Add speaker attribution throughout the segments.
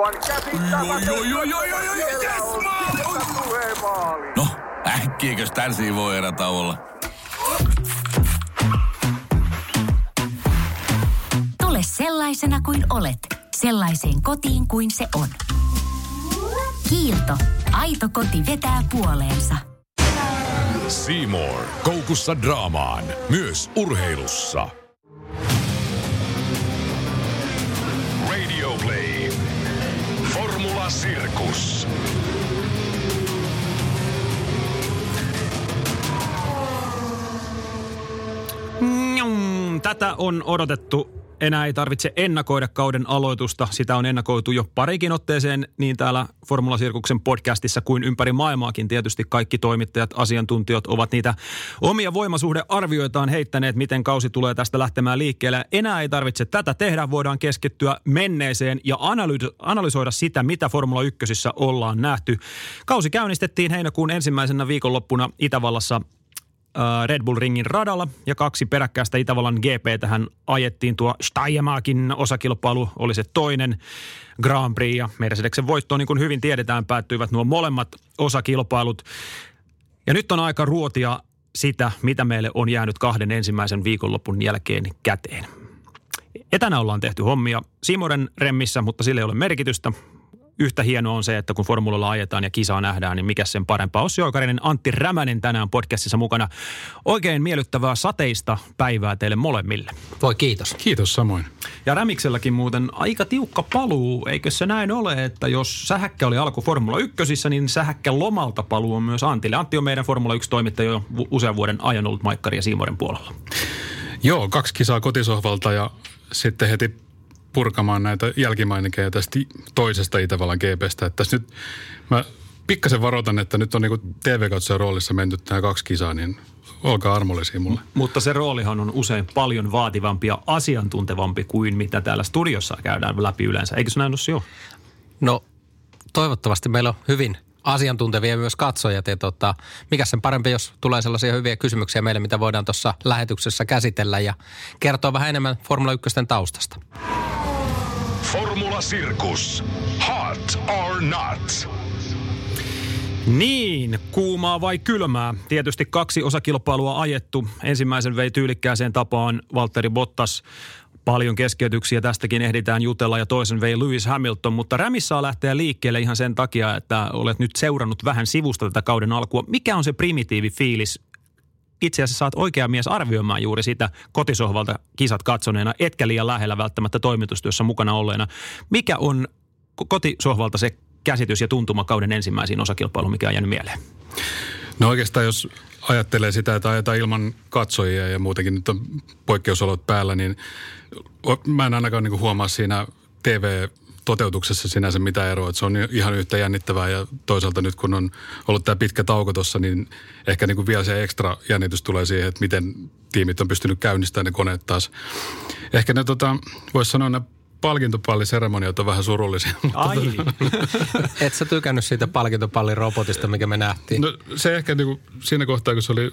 Speaker 1: Aivan
Speaker 2: yes, maali! No, äkkiäkös tän voi erä olla?
Speaker 3: Tule sellaisena kuin olet, sellaiseen kotiin kuin se on. Kiilto. Aito koti vetää puoleensa.
Speaker 4: Seymour. Koukussa draamaan. Myös urheilussa.
Speaker 5: Tätä on odotettu. Enää ei tarvitse ennakoida kauden aloitusta. Sitä on ennakoitu jo parikin otteeseen niin täällä Formula Sirkuksen podcastissa kuin ympäri maailmaakin. Tietysti kaikki toimittajat, asiantuntijat ovat niitä omia voimasuhdearvioitaan heittäneet, miten kausi tulee tästä lähtemään liikkeelle. Enää ei tarvitse tätä tehdä. Voidaan keskittyä menneeseen ja analy- analysoida sitä, mitä Formula 1 ollaan nähty. Kausi käynnistettiin heinäkuun ensimmäisenä viikonloppuna Itävallassa Red Bull Ringin radalla ja kaksi peräkkäistä Itävallan GP tähän ajettiin. Tuo Steiermarkin osakilpailu oli se toinen Grand Prix ja Mercedeksen voittoon, niin kuin hyvin tiedetään, päättyivät nuo molemmat osakilpailut. Ja nyt on aika ruotia sitä, mitä meille on jäänyt kahden ensimmäisen viikonlopun jälkeen käteen. Etänä ollaan tehty hommia Simoren remmissä, mutta sille ei ole merkitystä. Yhtä hienoa on se, että kun formulalla ajetaan ja kisaa nähdään, niin mikä sen parempaa. Ossi Oikarinen, Antti Rämänen tänään podcastissa mukana. Oikein miellyttävää sateista päivää teille molemmille.
Speaker 6: Voi kiitos.
Speaker 7: Kiitos samoin.
Speaker 5: Ja Rämikselläkin muuten aika tiukka paluu, eikö se näin ole, että jos Sähäkkä oli alku Formula 1, niin Sähäkkä lomalta paluu on myös Antille. Antti on meidän Formula 1-toimittaja jo vu- usean vuoden ajan ollut Maikkari ja Siimoren puolella.
Speaker 7: Joo, kaksi kisaa kotisohvalta ja sitten heti purkamaan näitä jälkimaininkeja tästä toisesta Itävallan GPstä. Että tässä nyt mä pikkasen varoitan, että nyt on niinku TV-katsojan roolissa menty nämä kaksi kisaa, niin olkaa armollisia mulle.
Speaker 5: Mutta se roolihan on usein paljon vaativampi ja asiantuntevampi kuin mitä täällä studiossa käydään läpi yleensä. Eikö se näin ole jo?
Speaker 6: No toivottavasti meillä on hyvin asiantuntevia myös katsojat. Ja tota, mikä sen parempi, jos tulee sellaisia hyviä kysymyksiä meille, mitä voidaan tuossa lähetyksessä käsitellä ja kertoa vähän enemmän Formula 1 taustasta.
Speaker 4: Formula Sirkus. Hot or not.
Speaker 5: Niin, kuumaa vai kylmää? Tietysti kaksi osakilpailua ajettu. Ensimmäisen vei tyylikkääseen tapaan Valtteri Bottas. Paljon keskeytyksiä tästäkin ehditään jutella ja toisen vei Lewis Hamilton, mutta Rämissä saa lähteä liikkeelle ihan sen takia, että olet nyt seurannut vähän sivusta tätä kauden alkua. Mikä on se primitiivi fiilis? Itse asiassa saat oikea mies arvioimaan juuri sitä kotisohvalta kisat katsoneena, etkä liian lähellä välttämättä toimitustyössä mukana olleena. Mikä on ko- kotisohvalta se käsitys ja tuntuma kauden ensimmäisiin osakilpailuun, mikä on jäänyt mieleen?
Speaker 7: No oikeastaan jos ajattelee sitä, että ajetaan ilman katsojia ja muutenkin nyt on poikkeusolot päällä, niin mä en ainakaan niin huomaa siinä TV-toteutuksessa sinänsä mitään eroa. Että se on ihan yhtä jännittävää ja toisaalta nyt kun on ollut tämä pitkä tauko tuossa, niin ehkä niin kuin vielä se ekstra jännitys tulee siihen, että miten tiimit on pystynyt käynnistämään ne koneet taas. Ehkä ne tota, voisi sanoa ne palkintopalliseremoniat on vähän surullisia.
Speaker 5: Ai,
Speaker 6: Et sä tykännyt siitä palkintopallin robotista, mikä me nähtiin?
Speaker 7: No se ehkä niin kuin siinä kohtaa, kun se oli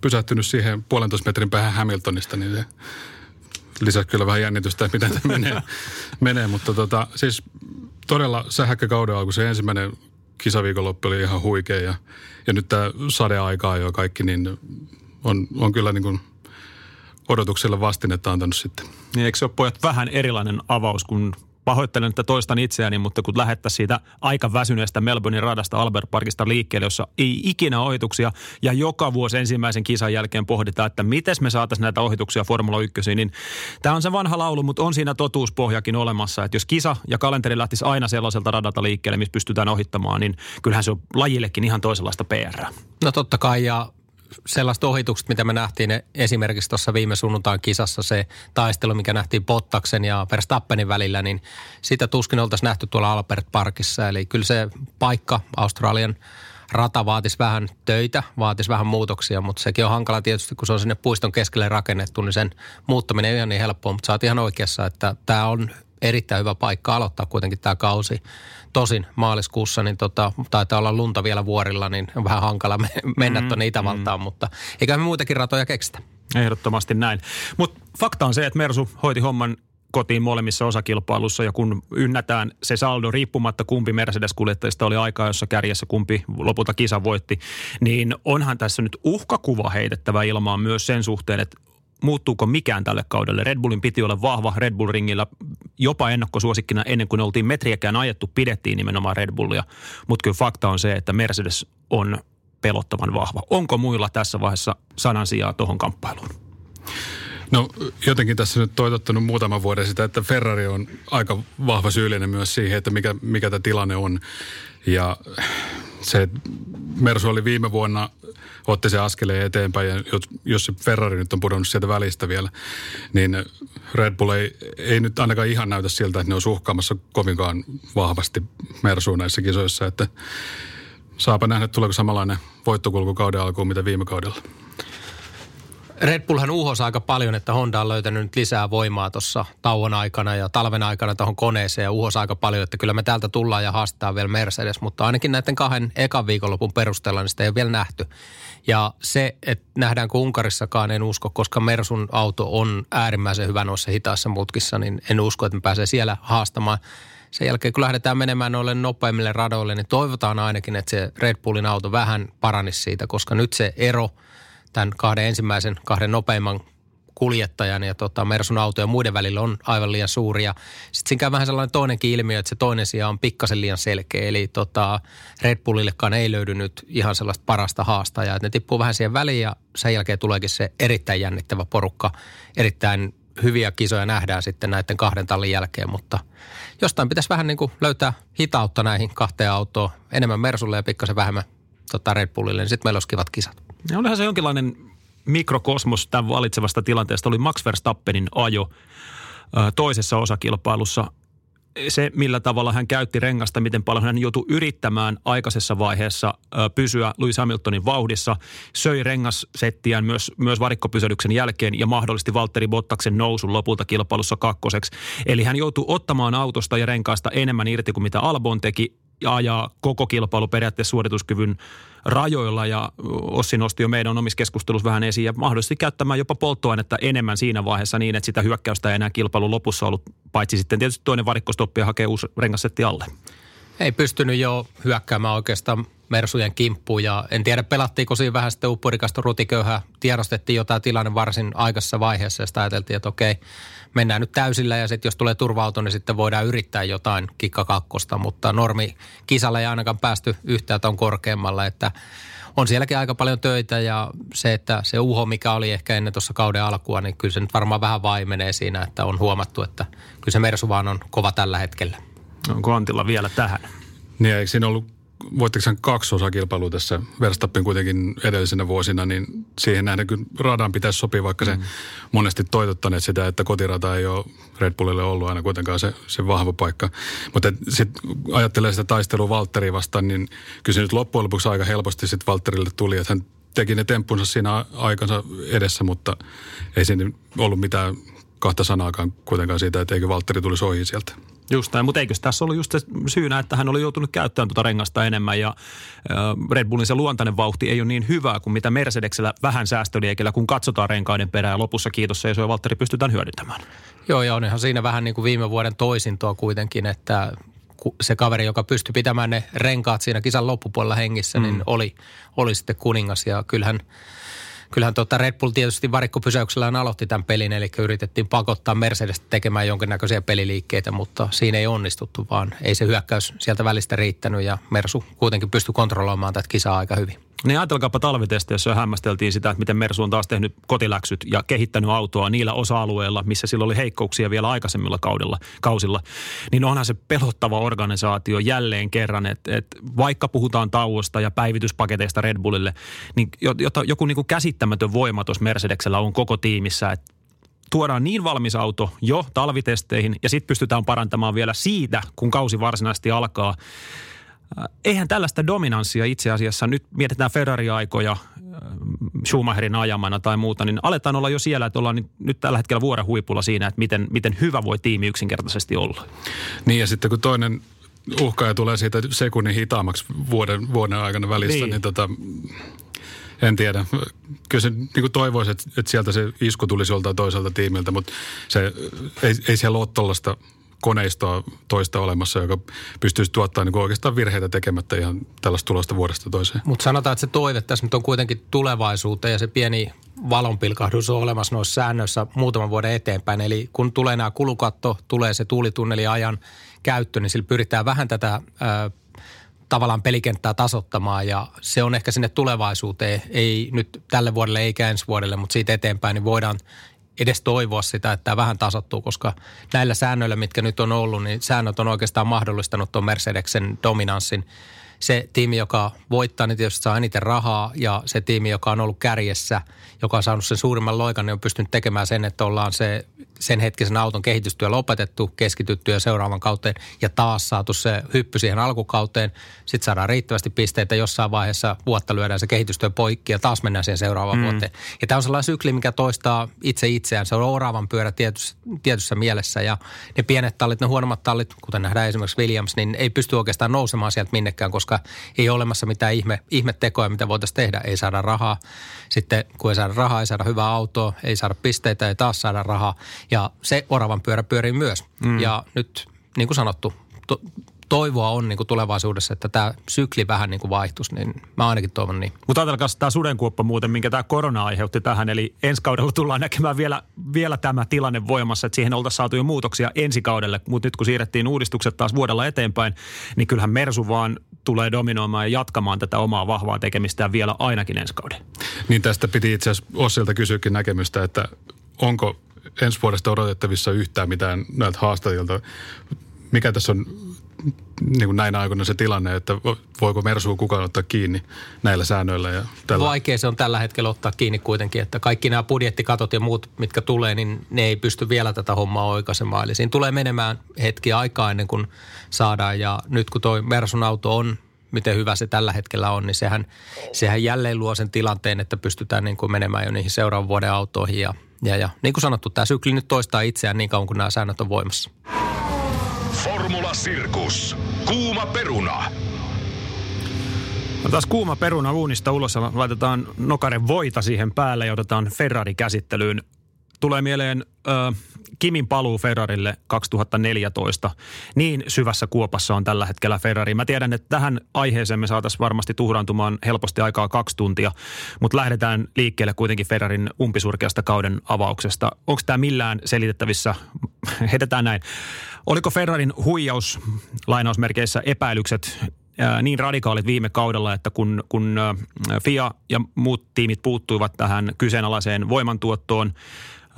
Speaker 7: pysähtynyt siihen puolentoista metrin päähän Hamiltonista, niin se lisäsi kyllä vähän jännitystä, että miten tämä menee, menee. Mutta tota, siis todella sähäkkä kauden alku, se ensimmäinen kisaviikonloppu oli ihan huikea ja, ja nyt tämä sadeaika jo kaikki, niin on, on kyllä niin kuin odotukselle vastinetta antanut sitten.
Speaker 5: Niin eikö se ole pojat vähän erilainen avaus, kun pahoittelen, että toistan itseäni, mutta kun lähettäisiin siitä aika väsyneestä Melbournein radasta Albert Parkista liikkeelle, jossa ei ikinä ohituksia ja joka vuosi ensimmäisen kisan jälkeen pohditaan, että miten me saataisiin näitä ohituksia Formula 1, niin tämä on se vanha laulu, mutta on siinä totuuspohjakin olemassa, että jos kisa ja kalenteri lähtisi aina sellaiselta radalta liikkeelle, missä pystytään ohittamaan, niin kyllähän se on lajillekin ihan toisenlaista PR.
Speaker 6: No totta kai ja sellaista ohitukset, mitä me nähtiin ne, esimerkiksi tuossa viime sunnuntain kisassa, se taistelu, mikä nähtiin Bottaksen ja Verstappenin välillä, niin sitä tuskin oltaisiin nähty tuolla Albert Parkissa. Eli kyllä se paikka Australian rata vaatisi vähän töitä, vaatisi vähän muutoksia, mutta sekin on hankala tietysti, kun se on sinne puiston keskelle rakennettu, niin sen muuttaminen ei ihan niin helppoa, mutta sä oot ihan oikeassa, että tämä on erittäin hyvä paikka aloittaa kuitenkin tämä kausi. Tosin maaliskuussa niin tota, taitaa olla lunta vielä vuorilla, niin on vähän hankala me- mennä mm, tuonne Itävaltaan, mm. mutta eikä me muitakin ratoja keksitä.
Speaker 5: Ehdottomasti näin. Mutta fakta on se, että Mersu hoiti homman kotiin molemmissa osakilpailussa ja kun ynnätään se saldo riippumatta kumpi Mercedes-kuljettajista oli aikaa, jossa kärjessä kumpi lopulta kisa voitti, niin onhan tässä nyt uhkakuva heitettävä ilmaan myös sen suhteen, että muuttuuko mikään tälle kaudelle. Red Bullin piti olla vahva Red Bull-ringillä jopa ennakkosuosikkina ennen kuin oltiin metriäkään ajettu, pidettiin nimenomaan Red Bullia. Mutta kyllä fakta on se, että Mercedes on pelottavan vahva. Onko muilla tässä vaiheessa sanan sijaa tuohon kamppailuun?
Speaker 7: No jotenkin tässä nyt toitottanut muutaman vuoden sitä, että Ferrari on aika vahva syyllinen myös siihen, että mikä, mikä tämä tilanne on. Ja se Mersu oli viime vuonna, otti se askeleen eteenpäin ja jos, se Ferrari nyt on pudonnut sieltä välistä vielä, niin Red Bull ei, ei nyt ainakaan ihan näytä siltä, että ne on uhkaamassa kovinkaan vahvasti Mersuun näissä kisoissa, että saapa nähdä, tuleeko samanlainen voittokulku kauden alkuun, mitä viime kaudella.
Speaker 6: Red Bullhan uhosi aika paljon, että Honda on löytänyt nyt lisää voimaa tuossa tauon aikana ja talven aikana tuohon koneeseen ja uhosi aika paljon, että kyllä me täältä tullaan ja haastetaan vielä Mercedes, mutta ainakin näiden kahden ekan viikonlopun perusteella niin sitä ei ole vielä nähty. Ja se, että nähdäänkö Unkarissakaan, en usko, koska Mersun auto on äärimmäisen hyvä noissa hitaissa mutkissa, niin en usko, että me pääsee siellä haastamaan. Sen jälkeen, kun lähdetään menemään noille nopeimmille radoille, niin toivotaan ainakin, että se Red Bullin auto vähän paranisi siitä, koska nyt se ero – tämän kahden ensimmäisen, kahden nopeimman kuljettajan ja tota, Mersun auto ja muiden välillä on aivan liian suuri. Sitten siinä käy vähän sellainen toinenkin ilmiö, että se toinen sija on pikkasen liian selkeä. Eli tota, Red Bullillekaan ei löydy nyt ihan sellaista parasta haastajaa. Ne tippuu vähän siihen väliin ja sen jälkeen tuleekin se erittäin jännittävä porukka. Erittäin hyviä kisoja nähdään sitten näiden kahden tallin jälkeen, mutta jostain pitäisi vähän niin kuin löytää hitautta näihin kahteen autoon. Enemmän Mersulle ja pikkasen vähemmän tota Red Bullille, niin sitten meillä olisi kivat kisat.
Speaker 5: Ja olihan se jonkinlainen mikrokosmos tämän valitsevasta tilanteesta. Oli Max Verstappenin ajo toisessa osakilpailussa. Se, millä tavalla hän käytti rengasta, miten paljon hän joutui yrittämään aikaisessa vaiheessa pysyä Lewis Hamiltonin vauhdissa, söi rengassettiään myös, myös varikkopysähdyksen jälkeen ja mahdollisti Valtteri Bottaksen nousun lopulta kilpailussa kakkoseksi. Eli hän joutui ottamaan autosta ja renkaasta enemmän irti kuin mitä Albon teki ajaa koko kilpailu periaatteessa suorituskyvyn rajoilla ja Ossi nosti jo meidän omissa keskustelussa vähän esiin ja mahdollisesti käyttämään jopa polttoainetta enemmän siinä vaiheessa niin, että sitä hyökkäystä ei enää kilpailun lopussa ollut, paitsi sitten tietysti toinen varikkostoppi ja hakee uusi rengassetti alle.
Speaker 6: Ei pystynyt jo hyökkäämään oikeastaan Mersujen kimppuun ja en tiedä pelattiinko siinä vähän sitten uppurikasta rutiköyhää. Tiedostettiin jotain tilanne varsin aikaisessa vaiheessa ja sitä ajateltiin, että okei, mennään nyt täysillä ja sitten jos tulee turva niin sitten voidaan yrittää jotain kikka kakkosta, mutta normi kisalla ei ainakaan päästy yhtään ton korkeammalla, että on sielläkin aika paljon töitä ja se, että se uho, mikä oli ehkä ennen tuossa kauden alkua, niin kyllä se nyt varmaan vähän vaimenee siinä, että on huomattu, että kyllä se Mersu vaan on kova tällä hetkellä.
Speaker 5: Onko Antilla vielä tähän?
Speaker 7: Niin, eikö siinä ollut voitteko sen kaksi osakilpailua tässä Verstappen kuitenkin edellisenä vuosina, niin siihen nähden kyllä radan pitäisi sopia, vaikka mm. se monesti toitottaneet sitä, että kotirata ei ole Red Bullille ollut aina kuitenkaan se, se vahva paikka. Mutta sitten ajattelee sitä taistelua Valtteri vastaan, niin kyllä se nyt loppujen lopuksi aika helposti sitten Valtterille tuli, että hän teki ne temppunsa siinä aikansa edessä, mutta ei siinä ollut mitään kahta sanaakaan kuitenkaan siitä, että eikö Valtteri tulisi ohi sieltä.
Speaker 5: Just näin, mutta eikö tässä ollut just se syynä, että hän oli joutunut käyttämään tuota rengasta enemmän ja Red Bullin se luontainen vauhti ei ole niin hyvää kuin mitä Mercedesellä vähän säästöliekellä, kun katsotaan renkaiden perään ja lopussa kiitos se ja Valtteri pystytään hyödyntämään.
Speaker 6: Joo, ja onhan siinä vähän niin kuin viime vuoden toisintoa kuitenkin, että se kaveri, joka pystyi pitämään ne renkaat siinä kisan loppupuolella hengissä, niin mm. niin oli, oli sitten kuningas ja kyllähän – kyllähän tuota Red Bull tietysti varikkopysäyksellään aloitti tämän pelin, eli yritettiin pakottaa Mercedes tekemään jonkinnäköisiä peliliikkeitä, mutta siinä ei onnistuttu, vaan ei se hyökkäys sieltä välistä riittänyt ja Mersu kuitenkin pystyi kontrolloimaan tätä kisaa aika hyvin.
Speaker 5: Niin ajatelkaapa talvitesti, jossa hämmästeltiin sitä, että miten Mersu on taas tehnyt kotiläksyt ja kehittänyt autoa niillä osa-alueilla, missä sillä oli heikkouksia vielä aikaisemmilla kaudella, kausilla. Niin onhan se pelottava organisaatio jälleen kerran, että, että vaikka puhutaan tauosta ja päivityspaketeista Red Bullille, niin jota, joku niin kuin käsittämätön voima tuossa Mercedeksellä on koko tiimissä, että tuodaan niin valmis auto jo talvitesteihin ja sitten pystytään parantamaan vielä siitä, kun kausi varsinaisesti alkaa. Äh, eihän tällaista dominanssia itse asiassa, nyt mietitään Ferrari-aikoja äh, Schumacherin ajamana tai muuta, niin aletaan olla jo siellä, että ollaan nyt tällä hetkellä vuoren huipulla siinä, että miten, miten hyvä voi tiimi yksinkertaisesti olla.
Speaker 7: Niin ja sitten kun toinen uhkaaja tulee siitä sekunnin hitaammaksi vuoden, vuoden aikana välistä, niin, niin tota, En tiedä. Kyllä se niin kuin toivoisi, että, että sieltä se isku tulisi joltain toiselta tiimiltä, mutta se, ei, ei siellä ole tuollaista koneistoa toista olemassa, joka pystyisi tuottamaan niin oikeastaan virheitä tekemättä ihan tällaista tulosta vuodesta toiseen.
Speaker 6: Mutta sanotaan, että se toive tässä nyt on kuitenkin tulevaisuuteen ja se pieni valonpilkahdus on olemassa noissa säännöissä muutaman vuoden eteenpäin. Eli kun tulee nämä kulukatto, tulee se tuulitunneli ajan käyttö, niin sillä pyritään vähän tätä ää, tavallaan pelikenttää tasottamaan ja se on ehkä sinne tulevaisuuteen, ei nyt tälle vuodelle eikä ensi vuodelle, mutta siitä eteenpäin niin voidaan edes toivoa sitä, että tämä vähän tasottuu, koska näillä säännöillä, mitkä nyt on ollut, niin säännöt on oikeastaan mahdollistanut tuon Mercedeksen dominanssin. Se tiimi, joka voittaa, niin tietysti saa eniten rahaa ja se tiimi, joka on ollut kärjessä, joka on saanut sen suurimman loikan, niin on pystynyt tekemään sen, että ollaan se sen hetkisen auton kehitystyö lopetettu, keskitytty ja seuraavan kauteen ja taas saatu se hyppy siihen alkukauteen. Sitten saadaan riittävästi pisteitä, jossain vaiheessa vuotta lyödään se kehitystyö poikki ja taas mennään siihen seuraavaan mm. vuoteen. Ja tämä on sellainen sykli, mikä toistaa itse itseään. Se on oravan pyörä tietyssä, tietyssä mielessä ja ne pienet tallit, ne huonommat tallit, kuten nähdään esimerkiksi Williams, niin ei pysty oikeastaan nousemaan sieltä minnekään, koska ei ole olemassa mitään ihme, ihmettekoja, mitä voitaisiin tehdä. Ei saada rahaa. Sitten kun ei saada rahaa, ei saada hyvää autoa, ei saada pisteitä, ei taas saada rahaa. Ja se oravan pyörä pyörii myös. Mm. Ja nyt, niin kuin sanottu, to, toivoa on niin kuin tulevaisuudessa, että tämä sykli vähän niin kuin vaihtuisi, niin mä ainakin toivon niin.
Speaker 5: Mutta ajatelkaa tämä sudenkuoppa muuten, minkä tämä korona aiheutti tähän. Eli ensi kaudella tullaan näkemään vielä, vielä tämä tilanne voimassa, että siihen oltaisiin saatu jo muutoksia ensi kaudelle. Mutta nyt kun siirrettiin uudistukset taas vuodella eteenpäin, niin kyllähän Mersu vaan tulee dominoimaan ja jatkamaan tätä omaa vahvaa tekemistä vielä ainakin ensi kauden.
Speaker 7: Niin tästä piti itse asiassa Ossilta kysyäkin näkemystä, että onko ensi vuodesta odotettavissa yhtään mitään näiltä haastajilta. Mikä tässä on niin kuin näinä aikoina se tilanne, että voiko Mersu kukaan ottaa kiinni näillä säännöillä? Ja tällä.
Speaker 6: Vaikea se on tällä hetkellä ottaa kiinni kuitenkin, että kaikki nämä budjettikatot ja muut, mitkä tulee, niin ne ei pysty vielä tätä hommaa oikaisemaan. Eli siinä tulee menemään hetki aikaa ennen kuin saadaan ja nyt kun toi Mersun auto on miten hyvä se tällä hetkellä on, niin sehän, sehän jälleen luo sen tilanteen, että pystytään niin kuin menemään jo niihin seuraavan vuoden autoihin. Ja, ja, ja niin kuin sanottu, tämä sykli nyt toistaa itseään niin kauan kuin nämä säännöt on voimassa.
Speaker 4: Formula Sirkus. Kuuma peruna.
Speaker 5: No taas kuuma peruna uunista ulos ja laitetaan nokaren voita siihen päälle ja otetaan Ferrari käsittelyyn. Tulee mieleen ö, Kimin paluu Ferrarille 2014. Niin syvässä kuopassa on tällä hetkellä Ferrari. Mä tiedän, että tähän aiheeseen me saataisiin varmasti tuhraantumaan helposti aikaa kaksi tuntia, mutta lähdetään liikkeelle kuitenkin Ferrarin umpisurkeasta kauden avauksesta. Onko tämä millään selitettävissä? Heitetään näin. Oliko Ferrarin huijaus lainausmerkeissä epäilykset niin radikaalit viime kaudella, että kun, kun FIA ja muut tiimit puuttuivat tähän kyseenalaiseen voimantuottoon,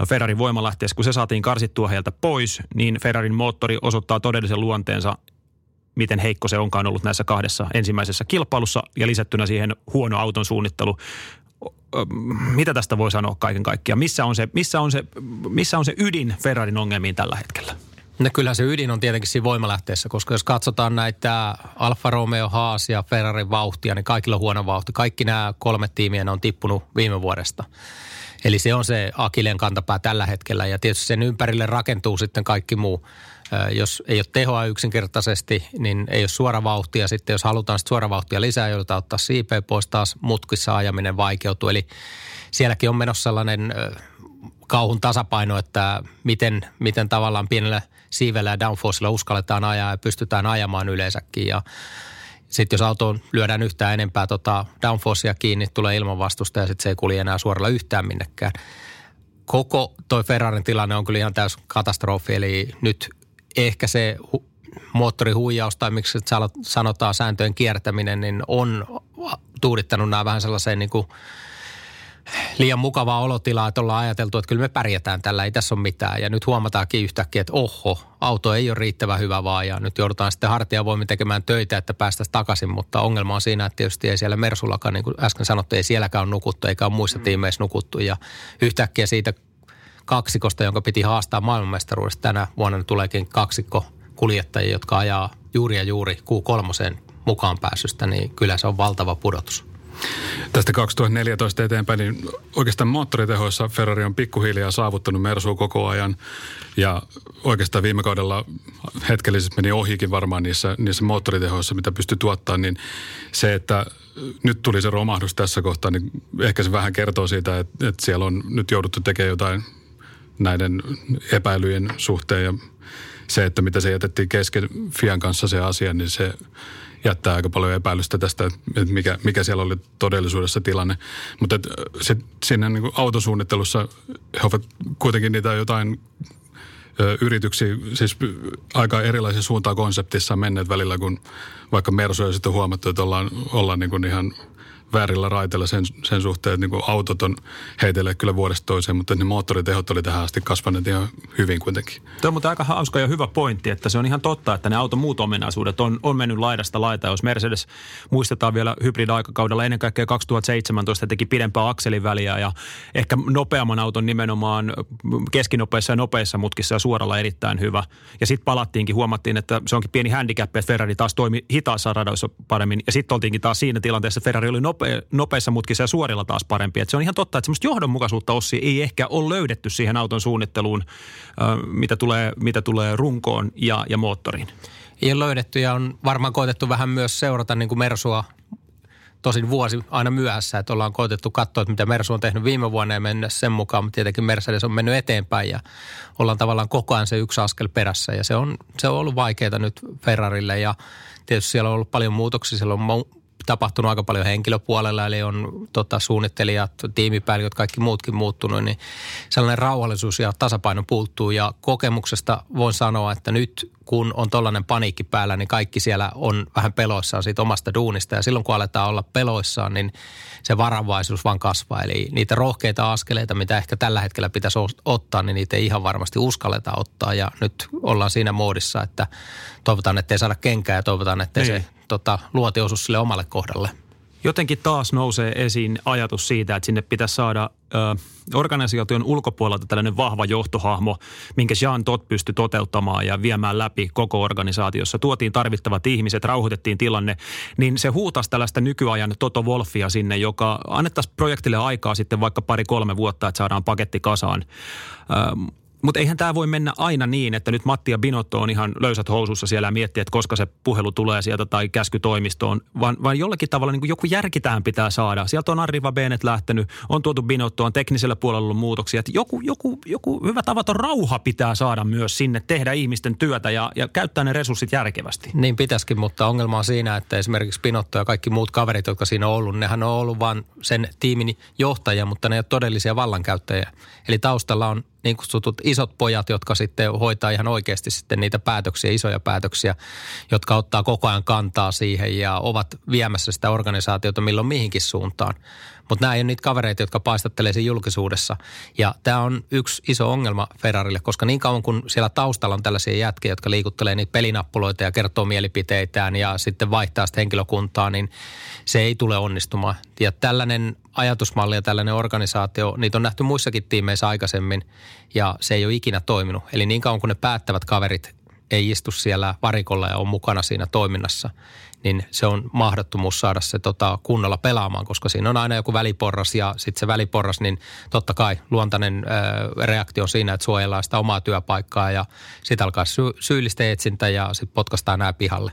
Speaker 5: Ferrarin voimalähteessä, kun se saatiin karsittua heiltä pois, niin Ferrarin moottori osoittaa todellisen luonteensa, miten heikko se onkaan ollut näissä kahdessa ensimmäisessä kilpailussa ja lisättynä siihen huono auton suunnittelu. Mitä tästä voi sanoa kaiken kaikkiaan? Missä on se, missä on se, missä on se ydin Ferrarin ongelmiin tällä hetkellä?
Speaker 6: No kyllä se ydin on tietenkin siinä voimalähteessä, koska jos katsotaan näitä Alfa Romeo, Haas ja Ferrarin vauhtia, niin kaikilla on huono vauhti. Kaikki nämä kolme tiimiä on tippunut viime vuodesta. Eli se on se Akilen kantapää tällä hetkellä ja tietysti sen ympärille rakentuu sitten kaikki muu. Jos ei ole tehoa yksinkertaisesti, niin ei ole suora vauhtia. Sitten jos halutaan sitten suora vauhtia lisää, joudutaan ottaa CP pois taas, mutkissa ajaminen vaikeutuu. Eli sielläkin on menossa sellainen kauhun tasapaino, että miten, miten tavallaan pienellä siivellä ja downforcella uskalletaan ajaa ja pystytään ajamaan yleensäkin. Ja sitten jos autoon lyödään yhtään enempää tota downforcea kiinni, tulee ilmanvastusta ja sitten se ei kulje enää suoralla yhtään minnekään. Koko toi Ferrarin tilanne on kyllä ihan täys katastrofi, eli nyt ehkä se hu- moottorihuijaus tai miksi sanotaan sääntöjen kiertäminen, niin on tuudittanut nämä vähän sellaiseen niin kuin – liian mukavaa olotilaa, että ollaan ajateltu, että kyllä me pärjätään tällä, ei tässä ole mitään. Ja nyt huomataankin yhtäkkiä, että oho, auto ei ole riittävän hyvä vaan ja nyt joudutaan sitten hartiavoimin tekemään töitä, että päästäisiin takaisin. Mutta ongelma on siinä, että tietysti ei siellä Mersullakaan, niin kuin äsken sanottu, ei sielläkään ole nukuttu eikä ole muissa tiimeissä nukuttu. Ja yhtäkkiä siitä kaksikosta, jonka piti haastaa maailmanmestaruudesta tänä vuonna, tuleekin kaksikko kuljettajia, jotka ajaa juuri ja juuri Q3 mukaan pääsystä, niin kyllä se on valtava pudotus.
Speaker 7: Tästä 2014 eteenpäin, niin oikeastaan moottoritehoissa Ferrari on pikkuhiljaa saavuttanut Mersua koko ajan. Ja oikeastaan viime kaudella hetkellisesti meni ohikin varmaan niissä, niissä moottoritehoissa, mitä pystyi tuottamaan. Niin se, että nyt tuli se romahdus tässä kohtaa, niin ehkä se vähän kertoo siitä, että, että siellä on nyt jouduttu tekemään jotain näiden epäilyjen suhteen. Ja se, että mitä se jätettiin kesken Fian kanssa se asia, niin se jättää aika paljon epäilystä tästä, että mikä, mikä siellä oli todellisuudessa tilanne. Mutta et, se, siinä niin autosuunnittelussa he ovat kuitenkin niitä jotain yrityksiä, siis aika erilaisia suuntaan konseptissa menneet välillä, kun vaikka Mersu on sitten huomattu, että ollaan, ollaan niin kuin ihan väärillä raiteilla sen, sen suhteen, että niin autot on heitelle kyllä vuodesta toiseen, mutta ne moottoritehot oli tähän asti kasvaneet ihan hyvin kuitenkin.
Speaker 5: Tuo on mutta aika hauska ja hyvä pointti, että se on ihan totta, että ne auton muut ominaisuudet on, on mennyt laidasta laita. Jos Mercedes muistetaan vielä hybrid-aikakaudella ennen kaikkea 2017 teki pidempää akseliväliä ja ehkä nopeamman auton nimenomaan keskinopeissa ja nopeissa mutkissa ja suoralla erittäin hyvä. Ja sitten palattiinkin, huomattiin, että se onkin pieni handicap, että Ferrari taas toimi hitaassa radoissa paremmin. Ja sitten oltiinkin taas siinä tilanteessa, että Ferrari oli nope, nopeissa mutkissa ja suorilla taas parempi. Et se on ihan totta, että semmoista johdonmukaisuutta Ossi ei ehkä ole löydetty siihen auton suunnitteluun, mitä tulee, mitä tulee runkoon ja, ja moottoriin.
Speaker 6: Ei ole löydetty ja on varmaan koetettu vähän myös seurata niin kuin Mersua tosin vuosi aina myöhässä, että ollaan koetettu katsoa, että mitä Mersu on tehnyt viime vuonna ja mennä sen mukaan, mutta tietenkin Mercedes on mennyt eteenpäin ja ollaan tavallaan koko ajan se yksi askel perässä ja se on, se on ollut vaikeaa nyt Ferrarille ja tietysti siellä on ollut paljon muutoksia, siellä on tapahtunut aika paljon henkilöpuolella, eli on tota, suunnittelijat, tiimipäälliköt, kaikki muutkin muuttunut, niin sellainen rauhallisuus ja tasapaino puuttuu. Ja kokemuksesta voin sanoa, että nyt kun on tollainen paniikki päällä, niin kaikki siellä on vähän peloissaan siitä omasta duunista. Ja silloin kun aletaan olla peloissaan, niin se varovaisuus vaan kasvaa. Eli niitä rohkeita askeleita, mitä ehkä tällä hetkellä pitäisi ottaa, niin niitä ei ihan varmasti uskalleta ottaa. Ja nyt ollaan siinä moodissa, että toivotaan, että ei saada kenkää ja toivotaan, että niin. se tota, luoti osu sille omalle kohdalle.
Speaker 5: Jotenkin taas nousee esiin ajatus siitä, että sinne pitäisi saada ö, organisaation ulkopuolelta tällainen vahva johtohahmo, minkä Jean Tot pystyi toteuttamaan ja viemään läpi koko organisaatiossa. Tuotiin tarvittavat ihmiset, rauhoitettiin tilanne, niin se huutasi tällaista nykyajan Toto Wolfia sinne, joka annettaisiin projektille aikaa sitten vaikka pari-kolme vuotta, että saadaan paketti kasaan. Ö, mutta eihän tämä voi mennä aina niin, että nyt Matti ja Binotto on ihan löysät housussa siellä ja miettii, että koska se puhelu tulee sieltä tai käsky toimistoon, vaan, vaan jollakin tavalla niin kuin joku järki tähän pitää saada. Sieltä on Arriva Bennett lähtenyt, on tuotu Binotto, on teknisellä puolella ollut muutoksia. Että joku, joku, joku hyvä tavaton rauha pitää saada myös sinne, tehdä ihmisten työtä ja, ja käyttää ne resurssit järkevästi.
Speaker 6: Niin pitäisikin, mutta ongelma on siinä, että esimerkiksi Binotto ja kaikki muut kaverit, jotka siinä on ollut, nehän on ollut vain sen tiimin johtaja, mutta ne ei ole todellisia vallankäyttäjiä. Eli taustalla on niin kutsutut isot pojat, jotka sitten hoitaa ihan oikeasti sitten niitä päätöksiä, isoja päätöksiä, jotka ottaa koko ajan kantaa siihen ja ovat viemässä sitä organisaatiota milloin mihinkin suuntaan. Mutta nämä ei ole niitä kavereita, jotka paistattelee siinä julkisuudessa. Ja tämä on yksi iso ongelma Ferrarille, koska niin kauan kun siellä taustalla on tällaisia jätkiä, jotka liikuttelee niitä pelinappuloita ja kertoo mielipiteitään ja sitten vaihtaa sitä henkilökuntaa, niin se ei tule onnistumaan. Ja tällainen ajatusmalli ja tällainen organisaatio, niitä on nähty muissakin tiimeissä aikaisemmin ja se ei ole ikinä toiminut. Eli niin kauan kun ne päättävät kaverit ei istu siellä varikolla ja on mukana siinä toiminnassa, niin se on mahdottomuus saada se tota, kunnolla pelaamaan, koska siinä on aina joku väliporras ja sitten se väliporras, niin totta kai luontainen ö, reaktio on siinä, että suojellaan sitä omaa työpaikkaa ja sitten alkaa sy- syyllisten etsintä ja sitten potkastaan nämä pihalle.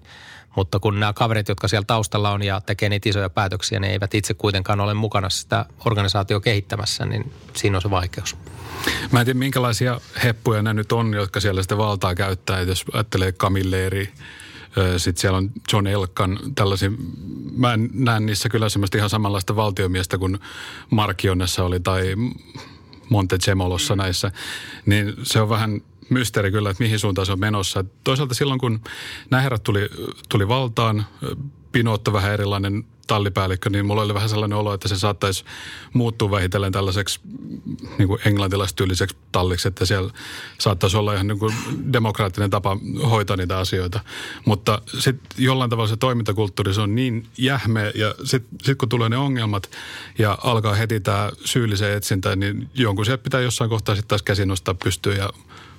Speaker 6: Mutta kun nämä kaverit, jotka siellä taustalla on ja tekee niitä isoja päätöksiä, ne eivät itse kuitenkaan ole mukana sitä organisaatio kehittämässä, niin siinä on se vaikeus.
Speaker 7: Mä en tiedä, minkälaisia heppuja nämä nyt on, jotka siellä sitä valtaa käyttää. Jos ajattelee Camilleri, sitten siellä on John Elkan, tällaisia, mä en näe niissä kyllä semmoista ihan samanlaista valtiomiestä kuin Markionessa oli tai Montezemolossa näissä. Niin se on vähän mysteeri kyllä, että mihin suuntaan se on menossa. Toisaalta silloin, kun nämä herrat tuli, tuli valtaan, Pinotto vähän erilainen tallipäällikkö, niin mulla oli vähän sellainen olo, että se saattaisi muuttua vähitellen tällaiseksi niin kuin englantilaistyyliseksi talliksi, että siellä saattaisi olla ihan niin kuin demokraattinen tapa hoitaa niitä asioita. Mutta sitten jollain tavalla se toimintakulttuuri, se on niin jähme ja sitten sit kun tulee ne ongelmat ja alkaa heti tämä syyllisen etsintä, niin jonkun se pitää jossain kohtaa sitten taas käsin nostaa pystyyn ja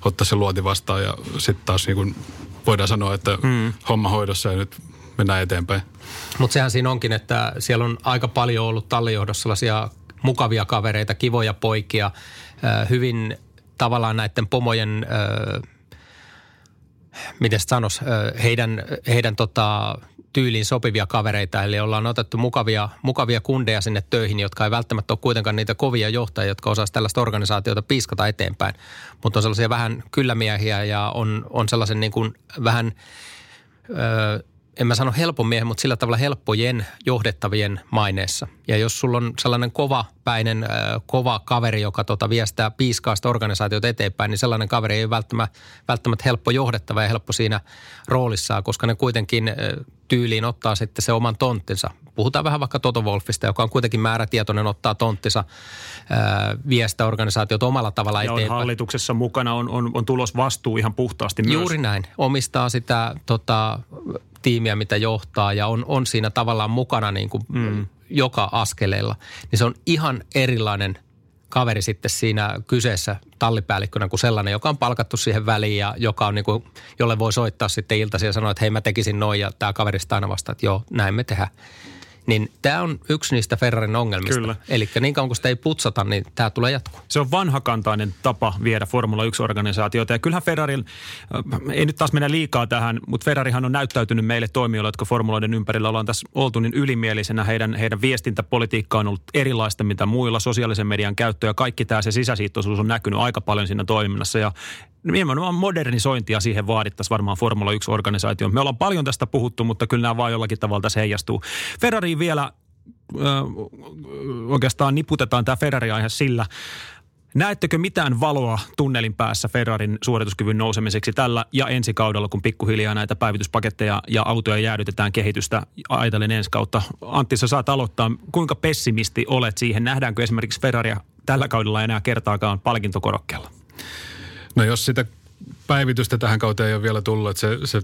Speaker 7: ottaa se luoti vastaan ja sitten taas niin kuin voidaan sanoa, että mm. homma hoidossa ja nyt mennään eteenpäin.
Speaker 6: Mutta sehän siinä onkin, että siellä on aika paljon ollut tallijohdossa sellaisia mukavia kavereita, kivoja poikia, hyvin tavallaan näiden pomojen, miten sanoisi, heidän, heidän tota, tyyliin sopivia kavereita. Eli ollaan otettu mukavia, mukavia kundeja sinne töihin, jotka ei välttämättä ole kuitenkaan niitä kovia johtajia, jotka osaisivat tällaista organisaatiota piiskata eteenpäin. Mutta on sellaisia vähän kyllämiehiä ja on, on sellaisen niin kuin vähän... Öö, en mä sano helpon miehen, mutta sillä tavalla helppojen johdettavien maineessa. Ja jos sulla on sellainen kova päinen, äh, kova kaveri, joka tota viestää piiskaasta organisaatiota eteenpäin, niin sellainen kaveri ei ole välttämättä, välttämättä helppo johdettava ja helppo siinä roolissaan, koska ne kuitenkin äh, tyyliin ottaa sitten se oman tonttinsa. Puhutaan vähän vaikka Toto Wolfista, joka on kuitenkin määrätietoinen ottaa tonttinsa äh, viestä organisaatiot omalla tavalla
Speaker 5: Ja
Speaker 6: eteenpäin.
Speaker 5: on hallituksessa mukana, on, on, on tulos vastuu ihan puhtaasti myös.
Speaker 6: Juuri näin. Omistaa sitä tota, tiimiä, mitä johtaa ja on, on siinä tavallaan mukana niin kuin mm. joka askeleella. Niin se on ihan erilainen kaveri sitten siinä kyseessä tallipäällikkönä kuin sellainen, joka on palkattu siihen väliin ja joka on niin kuin, jolle voi soittaa sitten iltaisin ja sanoa, että hei mä tekisin noin ja tämä kaverista aina vastaa, että joo, näin me tehdään. Niin tämä on yksi niistä Ferrarin ongelmista.
Speaker 5: Kyllä.
Speaker 6: Eli niin kauan kuin sitä ei putsata, niin tämä tulee jatkuu.
Speaker 5: Se on vanhakantainen tapa viedä Formula 1-organisaatiota. Ja kyllähän Ferrarin, äh, ei nyt taas mennä liikaa tähän, mutta Ferrarihan on näyttäytynyt meille toimijoille, jotka formuloiden ympärillä ollaan tässä oltu niin ylimielisenä. Heidän, heidän viestintäpolitiikka on ollut erilaista mitä muilla, sosiaalisen median käyttö ja kaikki tämä se sisäsiittoisuus on näkynyt aika paljon siinä toiminnassa. Ja nimenomaan modernisointia siihen vaadittaisiin varmaan Formula 1-organisaatioon. Me ollaan paljon tästä puhuttu, mutta kyllä nämä vaan jollakin tavalla tässä heijastuu. Ferrari vielä ö, oikeastaan niputetaan tämä Ferrari-aihe sillä, Näettekö mitään valoa tunnelin päässä Ferrarin suorituskyvyn nousemiseksi tällä ja ensi kaudella, kun pikkuhiljaa näitä päivityspaketteja ja autoja jäädytetään kehitystä ajatellen ensi kautta? Antti, sä saat aloittaa. Kuinka pessimisti olet siihen? Nähdäänkö esimerkiksi Ferraria tällä kaudella enää kertaakaan palkintokorokkeella?
Speaker 7: No jos sitä päivitystä tähän kauteen ei ole vielä tullut, että se, se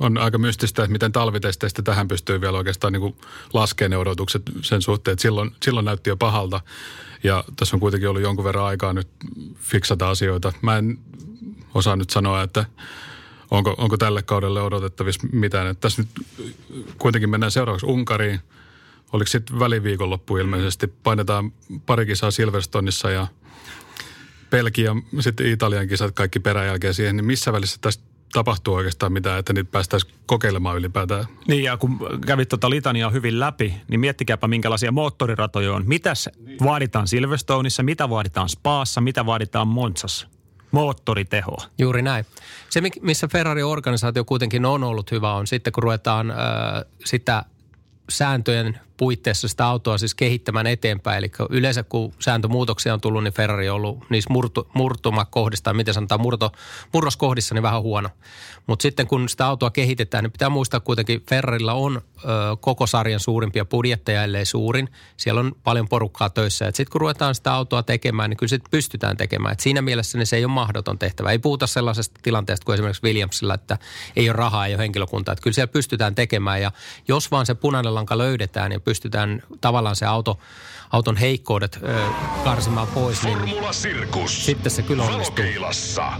Speaker 7: on aika mystistä, että miten talvitesteistä tähän pystyy vielä oikeastaan niin laskemaan ne odotukset sen suhteen, että silloin, silloin näytti jo pahalta. Ja tässä on kuitenkin ollut jonkun verran aikaa nyt fiksata asioita. Mä en osaa nyt sanoa, että onko, onko tälle kaudelle odotettavissa mitään. Että tässä nyt kuitenkin mennään seuraavaksi Unkariin. Oliko sitten väliviikonloppu ilmeisesti? Painetaan pari kisaa Silverstoneissa ja Belgia, sitten Italian kisat kaikki peräjälkeen siihen, niin missä välissä tästä tapahtuu oikeastaan mitään, että niitä päästäisiin kokeilemaan ylipäätään.
Speaker 5: Niin ja kun kävit tuota litaniaa hyvin läpi, niin miettikääpä minkälaisia moottoriratoja on. Mitäs vaaditaan Silverstoneissa, mitä vaaditaan Spaassa, mitä vaaditaan Monsassa? Moottoritehoa.
Speaker 6: Juuri näin. Se, missä Ferrari-organisaatio kuitenkin on ollut hyvä, on sitten kun ruvetaan ö, sitä sääntöjen puitteissa sitä autoa siis kehittämään eteenpäin. Eli yleensä kun sääntömuutoksia on tullut, niin Ferrari on ollut niissä murtu, murtumakohdissa, tai miten sanotaan, murto, murroskohdissa, niin vähän huono. Mutta sitten kun sitä autoa kehitetään, niin pitää muistaa kuitenkin, Ferrarilla on ö, koko sarjan suurimpia budjetteja, ellei suurin. Siellä on paljon porukkaa töissä. Sitten kun ruvetaan sitä autoa tekemään, niin kyllä sit pystytään tekemään. Et siinä mielessä niin se ei ole mahdoton tehtävä. Ei puhuta sellaisesta tilanteesta kuin esimerkiksi Williamsilla, että ei ole rahaa, ei ole henkilökuntaa. Että kyllä siellä pystytään tekemään ja jos vaan se punainen lanka löydetään pystytään tavallaan se auto, auton heikkoudet ö, karsimaan pois, niin
Speaker 4: Formula Sirkus.
Speaker 6: sitten se kyllä onnistuu.
Speaker 4: Valokeilassa.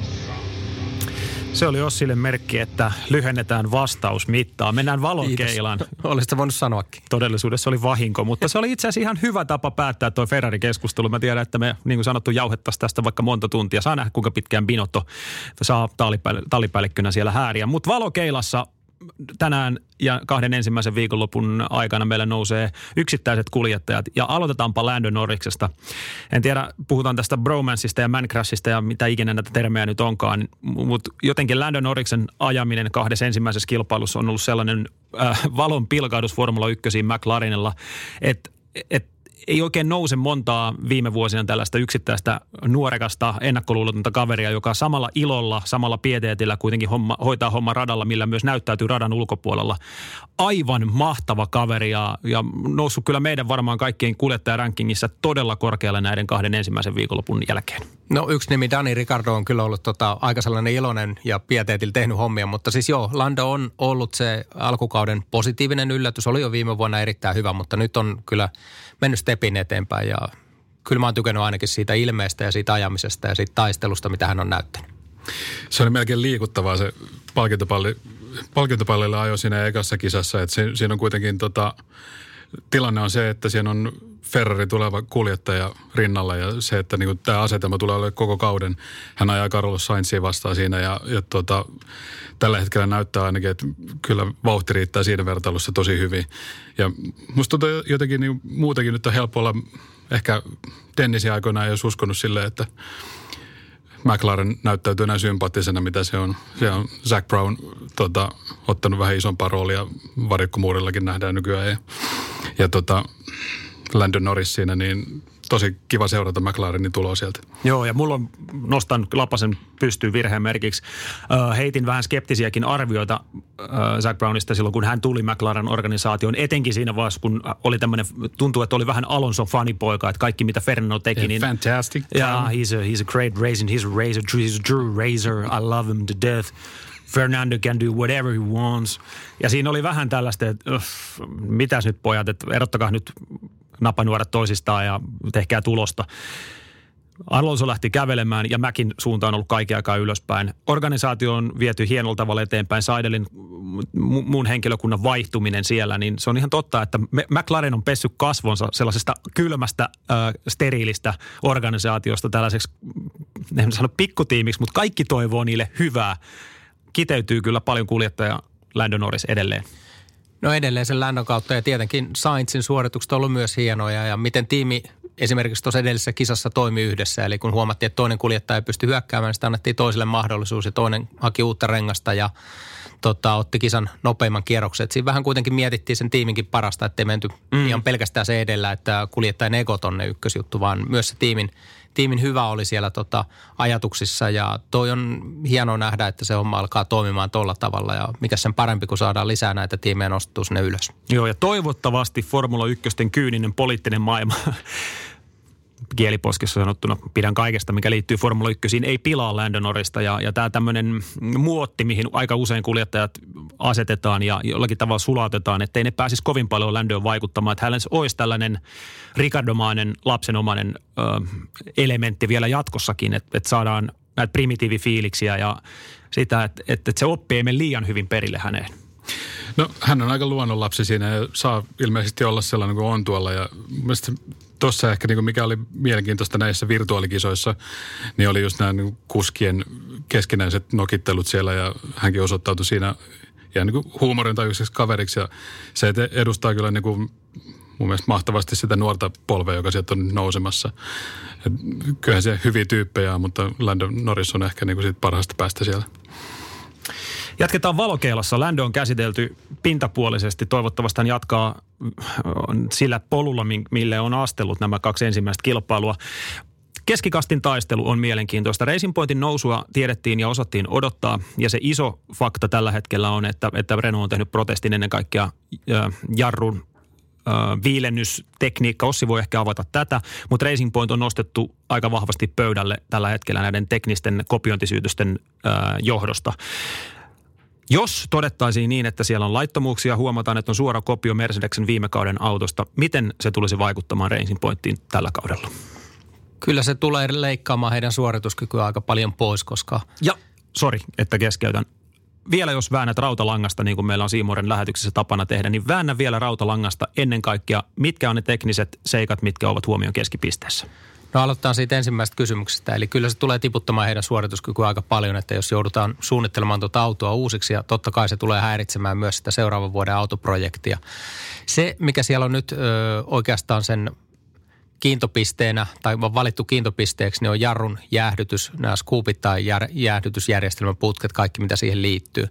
Speaker 5: Se oli Ossille merkki, että lyhennetään vastausmittaa. Mennään valokeilaan.
Speaker 6: Olisit voinut sanoakin.
Speaker 5: Todellisuudessa oli vahinko, mutta se oli itse asiassa ihan hyvä tapa päättää tuo Ferrari-keskustelu. Mä tiedän, että me, niin kuin sanottu, jauhettaisiin tästä vaikka monta tuntia. Saa nähdä, kuinka pitkään Binotto saa tallipäällikkönä siellä hääriä. Mutta valokeilassa tänään ja kahden ensimmäisen viikonlopun aikana meillä nousee yksittäiset kuljettajat. Ja aloitetaanpa Lando Norriksesta. En tiedä, puhutaan tästä bromansista ja mancrashista ja mitä ikinä näitä termejä nyt onkaan. Mutta jotenkin Lando Norriksen ajaminen kahdessa ensimmäisessä kilpailussa on ollut sellainen äh, valon pilkahdus Formula 1 McLarenilla, että et, ei oikein nouse montaa viime vuosina tällaista yksittäistä nuorekasta ennakkoluulotonta kaveria, joka samalla ilolla, samalla pieteetillä kuitenkin homma, hoitaa homma radalla, millä myös näyttäytyy radan ulkopuolella. Aivan mahtava kaveri ja, ja noussut kyllä meidän varmaan kaikkien kuljettajarankingissa todella korkealle näiden kahden ensimmäisen viikonlopun jälkeen.
Speaker 6: No yksi nimi Dani Ricardo on kyllä ollut tota, aika sellainen iloinen ja pieteetillä tehnyt hommia, mutta siis joo, Lando on ollut se alkukauden positiivinen yllätys. Oli jo viime vuonna erittäin hyvä, mutta nyt on kyllä mennyt stepin eteenpäin ja kyllä mä oon tykännyt ainakin siitä ilmeestä ja siitä ajamisesta ja siitä taistelusta, mitä hän on näyttänyt.
Speaker 7: Se oli melkein liikuttavaa se palkintopalli. Palkintopallilla ajo siinä ekassa kisassa, että se, siinä on kuitenkin tota, tilanne on se, että siinä on Ferrari tuleva kuljettaja rinnalla ja se, että niin tämä asetelma tulee olemaan koko kauden. Hän ajaa Carlos Sainzia vastaan siinä ja, ja tota, tällä hetkellä näyttää ainakin, että kyllä vauhti riittää siinä vertailussa tosi hyvin. Ja musta tota jotenkin niin muutenkin nyt on helppo olla, ehkä Dennisin aikoina ei olisi uskonut silleen, että McLaren näyttäytyy näin sympaattisena, mitä se on. Se on Zach Brown tota, ottanut vähän isompaa roolia, varikkomuurillakin nähdään nykyään. Ja, ja tota, Landon Norris siinä, niin tosi kiva seurata McLarenin tuloa sieltä.
Speaker 5: Joo, ja mulla on, nostan Lapasen pystyyn virheen merkiksi. Heitin vähän skeptisiäkin arvioita Zach Brownista silloin, kun hän tuli McLaren organisaation, etenkin siinä vaiheessa, kun oli tämmöinen, tuntuu, että oli vähän Alonso fanipoika, että kaikki mitä Fernando teki,
Speaker 7: Yeah,
Speaker 5: niin...
Speaker 7: fantastic.
Speaker 5: Yeah, he's a, he's a great racing, he's a racer, he's a true racer, I love him to death. Fernando can do whatever he wants. Ja siinä oli vähän tällaista, että mitäs nyt pojat, että erottakaa nyt napanuoret toisistaan ja tehkää tulosta. Alonso lähti kävelemään ja Mäkin suunta on ollut kaiken aikaa ylöspäin. Organisaatio on viety hienolla tavalla eteenpäin. Saidelin mu- muun henkilökunnan vaihtuminen siellä, niin se on ihan totta, että McLaren on pessy kasvonsa sellaisesta kylmästä, äh, steriilistä organisaatiosta tällaiseksi, en sano pikkutiimiksi, mutta kaikki toivoo niille hyvää. Kiteytyy kyllä paljon kuljettaja Lando Norris edelleen.
Speaker 6: No edelleen sen Landon kautta ja tietenkin Sainzin suoritukset on ollut myös hienoja ja miten tiimi esimerkiksi tuossa edellisessä kisassa toimi yhdessä. Eli kun huomattiin, että toinen kuljettaja ei pysty hyökkäämään, niin sitä annettiin toiselle mahdollisuus ja toinen haki uutta rengasta ja tota, otti kisan nopeimman kierroksen. Et siinä vähän kuitenkin mietittiin sen tiiminkin parasta, ettei menty mm. ihan pelkästään se edellä, että kuljettajan ego tonne ykkösjuttu, vaan myös se tiimin, tiimin hyvä oli siellä tota, ajatuksissa ja toi on hienoa nähdä, että se homma alkaa toimimaan tuolla tavalla ja mikä sen parempi, kun saadaan lisää näitä tiimejä nostettua sinne ylös.
Speaker 5: Joo, ja toivottavasti Formula 1 kyyninen poliittinen maailma kieliposkessa sanottuna pidän kaikesta, mikä liittyy Formula 1, ei pilaa Landonorista. Ja, ja tämä tämmöinen muotti, mihin aika usein kuljettajat asetetaan ja jollakin tavalla sulautetaan, ettei ne pääsisi kovin paljon Landoon vaikuttamaan. Että hänellä olisi tällainen Ricardomainen lapsenomainen ö, elementti vielä jatkossakin, että, että saadaan näitä primitiivifiiliksiä ja sitä, että, että se oppii ei mene liian hyvin perille häneen.
Speaker 7: No hän on aika luonnonlapsi siinä ja saa ilmeisesti olla sellainen kuin on tuolla. Ja tuossa ehkä niin mikä oli mielenkiintoista näissä virtuaalikisoissa, niin oli just nämä niin kuskien keskinäiset nokittelut siellä ja hänkin osoittautui siinä ihan niin huumorintajuiseksi kaveriksi ja se edustaa kyllä niin kuin mun mielestä mahtavasti sitä nuorta polvea, joka sieltä on nousemassa. Et kyllähän se hyviä tyyppejä on, mutta Landon Norris on ehkä niin kuin siitä parhaasta päästä siellä.
Speaker 5: Jatketaan valokeilassa. Lando on käsitelty pintapuolisesti. Toivottavasti hän jatkaa sillä polulla, mille on astellut nämä kaksi ensimmäistä kilpailua. Keskikastin taistelu on mielenkiintoista. Racing nousua tiedettiin ja osattiin odottaa. Ja se iso fakta tällä hetkellä on, että, että Renault on tehnyt protestin ennen kaikkea äh, jarrun äh, viilennystekniikka. Ossi voi ehkä avata tätä, mutta Racing Point on nostettu aika vahvasti pöydälle tällä hetkellä näiden teknisten kopiointisyytösten äh, johdosta. Jos todettaisiin niin, että siellä on laittomuuksia, huomataan, että on suora kopio Mercedeksen viime kauden autosta, miten se tulisi vaikuttamaan Racing Pointtiin tällä kaudella?
Speaker 6: Kyllä se tulee leikkaamaan heidän suorituskykyä aika paljon pois, koska...
Speaker 5: Ja, sori, että keskeytän. Vielä jos väännät rautalangasta, niin kuin meillä on Siimoren lähetyksessä tapana tehdä, niin väännä vielä rautalangasta ennen kaikkea, mitkä on ne tekniset seikat, mitkä ovat huomion keskipisteessä.
Speaker 6: No aloitetaan siitä ensimmäisestä kysymyksestä. Eli kyllä se tulee tiputtamaan heidän suorituskykyä aika paljon, että jos joudutaan suunnittelemaan tuota autoa uusiksi ja totta kai se tulee häiritsemään myös sitä seuraavan vuoden autoprojektia. Se, mikä siellä on nyt ö, oikeastaan sen kiintopisteenä tai valittu kiintopisteeksi, niin on jarrun jäähdytys, nämä scoopit tai jär, jäähdytysjärjestelmän putket, kaikki mitä siihen liittyy.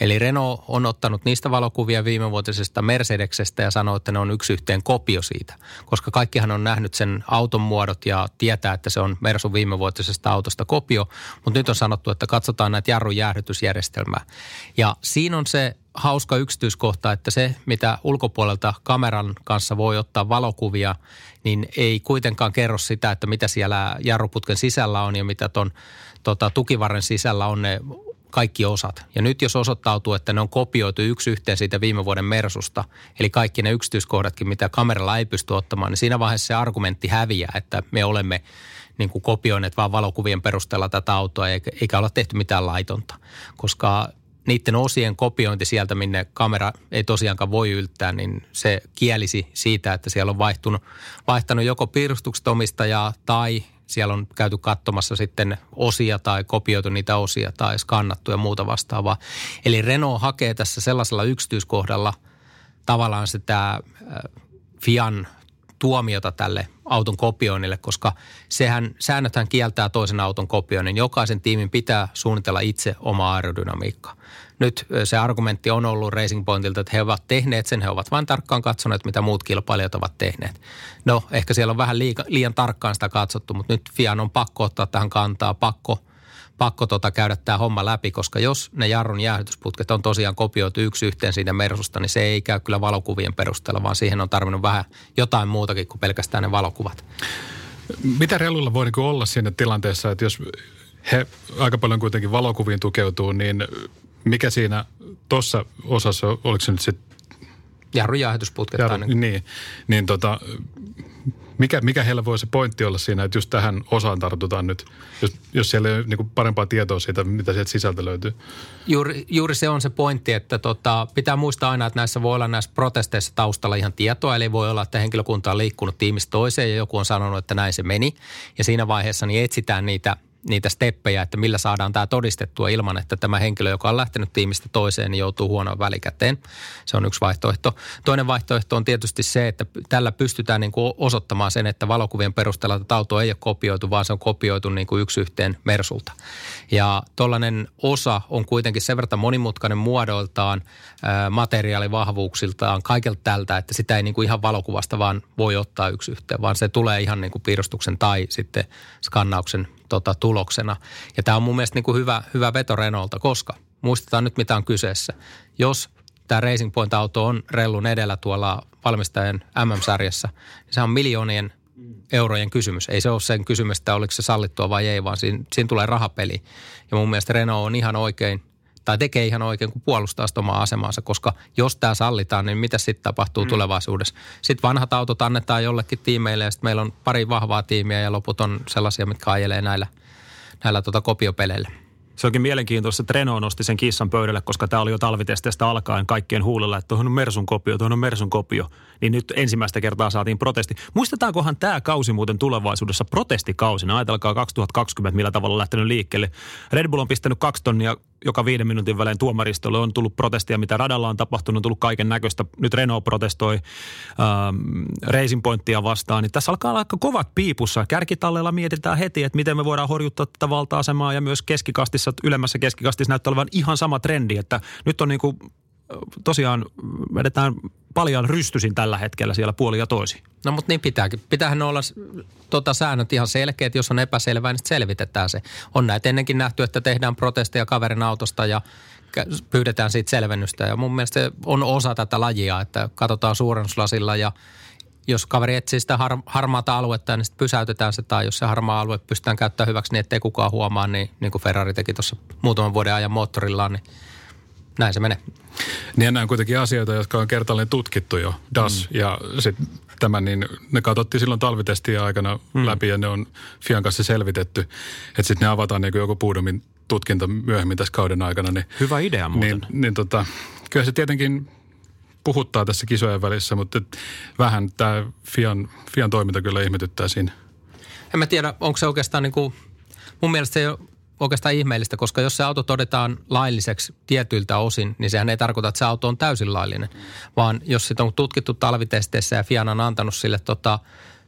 Speaker 6: Eli Renault on ottanut niistä valokuvia viimevuotisesta Mercedeksestä ja sanoo, että ne on yksi yhteen kopio siitä, koska kaikkihan on nähnyt sen auton muodot ja tietää, että se on Mersun viimevuotisesta autosta kopio, mutta nyt on sanottu, että katsotaan näitä jarrun jäähdytysjärjestelmää. Ja siinä on se hauska yksityiskohta, että se, mitä ulkopuolelta kameran kanssa voi ottaa valokuvia, niin ei kuitenkaan kerro sitä, että mitä siellä jarruputken sisällä on ja mitä ton tota, tukivarren sisällä on ne kaikki osat. Ja nyt jos osoittautuu, että ne on kopioitu yksi yhteen siitä viime vuoden Mersusta, eli kaikki ne yksityiskohdatkin, mitä kameralla ei pysty ottamaan, niin siinä vaiheessa se argumentti häviää, että me olemme niin kuin kopioineet vaan valokuvien perusteella tätä autoa eikä, eikä olla tehty mitään laitonta. Koska niiden osien kopiointi sieltä, minne kamera ei tosiaankaan voi yltää, niin se kielisi siitä, että siellä on vaihtunut, vaihtanut joko piirustukset omistajaa tai siellä on käyty katsomassa sitten osia tai kopioitu niitä osia tai skannattu ja muuta vastaavaa. Eli Renault hakee tässä sellaisella yksityiskohdalla tavallaan sitä äh, Fian tuomiota tälle auton kopioinnille, koska sehän, säännöthän kieltää toisen auton kopioinnin. Jokaisen tiimin pitää suunnitella itse oma aerodynamiikka. Nyt se argumentti on ollut Racing Pointilta, että he ovat tehneet sen, he ovat vain tarkkaan katsoneet, mitä muut kilpailijat ovat tehneet. No, ehkä siellä on vähän liika, liian tarkkaan sitä katsottu, mutta nyt Fian on pakko ottaa tähän kantaa, pakko – pakko tota käydä tämä homma läpi, koska jos ne jarrun jäähdytysputket on tosiaan kopioitu yksi yhteen siitä Mersusta, niin se ei käy kyllä valokuvien perusteella, vaan siihen on tarvinnut vähän jotain muutakin kuin pelkästään ne valokuvat.
Speaker 7: Mitä reluilla voi niin olla siinä tilanteessa, että jos he aika paljon kuitenkin valokuviin tukeutuu, niin mikä siinä tuossa osassa, oliko se nyt sitten
Speaker 6: Jarrujäähdytysputket.
Speaker 7: Jarru, niin, niin tota, mikä, mikä heillä voi se pointti olla siinä, että just tähän osaan tartutaan nyt, jos, jos siellä ei ole niin parempaa tietoa siitä, mitä sieltä sisältä löytyy?
Speaker 6: Juuri, juuri se on se pointti, että tota, pitää muistaa aina, että näissä voi olla näissä protesteissa taustalla ihan tietoa, eli voi olla, että henkilökunta on liikkunut tiimistä toiseen ja joku on sanonut, että näin se meni. Ja siinä vaiheessa niin etsitään niitä niitä steppejä, että millä saadaan tämä todistettua ilman, että tämä henkilö, joka on lähtenyt tiimistä toiseen, niin joutuu huonoon välikäteen. Se on yksi vaihtoehto. Toinen vaihtoehto on tietysti se, että tällä pystytään niin kuin osoittamaan sen, että valokuvien perusteella tätä autoa ei ole kopioitu, vaan se on kopioitu niin kuin yksi yhteen Mersulta. Ja tuollainen osa on kuitenkin sen verran monimutkainen muodoltaan, materiaalivahvuuksiltaan, kaikelta tältä, että sitä ei niin kuin ihan valokuvasta vaan voi ottaa yksi yhteen, vaan se tulee ihan niin kuin piirustuksen tai sitten skannauksen tota, tuloksena. Ja tämä on mun mielestä niin kuin hyvä, hyvä veto Renaulta, koska muistetaan nyt mitä on kyseessä. Jos tämä Racing Point-auto on rellun edellä tuolla valmistajan MM-sarjassa, niin se on miljoonien eurojen kysymys. Ei se ole sen kysymys, että oliko se sallittua vai ei, vaan siinä, siinä tulee rahapeli. Ja mun mielestä Renault on ihan oikein – tai tekee ihan oikein, kun puolustaa sitä omaa asemaansa, koska jos tämä sallitaan, niin mitä sitten tapahtuu mm. tulevaisuudessa? Sitten vanhat autot annetaan jollekin tiimeille ja sitten meillä on pari vahvaa tiimiä ja loput on sellaisia, mitkä ajelee näillä, näillä tota kopiopeleillä.
Speaker 5: Se onkin mielenkiintoista, että Renault nosti sen kissan pöydälle, koska tämä oli jo talvitesteistä alkaen kaikkien huulilla, että tuohon on Mersun kopio, tuohon on Mersun kopio. Niin nyt ensimmäistä kertaa saatiin protesti. Muistetaankohan tämä kausi muuten tulevaisuudessa protestikausina? Ajatelkaa 2020, millä tavalla on lähtenyt liikkeelle. Red Bull on pistänyt kaksi tonnia joka viiden minuutin välein tuomaristolle. On tullut protestia, mitä radalla on tapahtunut, on tullut kaiken näköistä. Nyt Renault protestoi ähm, Racing Pointtia vastaan. Niin tässä alkaa olla aika kovat piipussa. Kärkitalleilla mietitään heti, että miten me voidaan horjuttaa tätä valta-asemaa ja myös keskikastissa, ylemmässä keskikastissa näyttää olevan ihan sama trendi, että nyt on niin kuin tosiaan vedetään paljon rystysin tällä hetkellä siellä puoli ja toisi.
Speaker 6: No mutta niin pitääkin. Pitäähän olla tota, säännöt ihan selkeät. Jos on epäselvää, niin selvitetään se. On näitä ennenkin nähty, että tehdään protesteja kaverin autosta ja pyydetään siitä selvennystä. Ja mun mielestä se on osa tätä lajia, että katsotaan suurennuslasilla ja jos kaveri etsii sitä har, harmaata aluetta, niin sitten pysäytetään se. Tai jos se harmaa alue pystytään käyttämään hyväksi niin, ettei kukaan huomaa, niin, niin kuin Ferrari teki tuossa muutaman vuoden ajan moottorillaan, niin näin se menee.
Speaker 7: Niin nämä on kuitenkin asioita, jotka on kertaalleen tutkittu jo, DAS mm. ja sitten tämä, niin ne katsottiin silloin talvitestiä aikana mm. läpi ja ne on Fian kanssa selvitetty, että sitten ne avataan niin kuin joku puudomin tutkinta myöhemmin tässä kauden aikana. Niin,
Speaker 5: Hyvä idea muuten.
Speaker 7: Niin, niin tota, kyllä se tietenkin puhuttaa tässä kisojen välissä, mutta vähän tämä Fian, Fian toiminta kyllä ihmetyttää siinä.
Speaker 6: En mä tiedä, onko se oikeastaan niin kuin, mun mielestä se ei ole oikeastaan ihmeellistä, koska jos se auto todetaan lailliseksi tietyiltä osin, niin sehän ei tarkoita, että se auto on täysin laillinen. Vaan jos sitä on tutkittu talvitesteissä ja Fiat on antanut sille tota,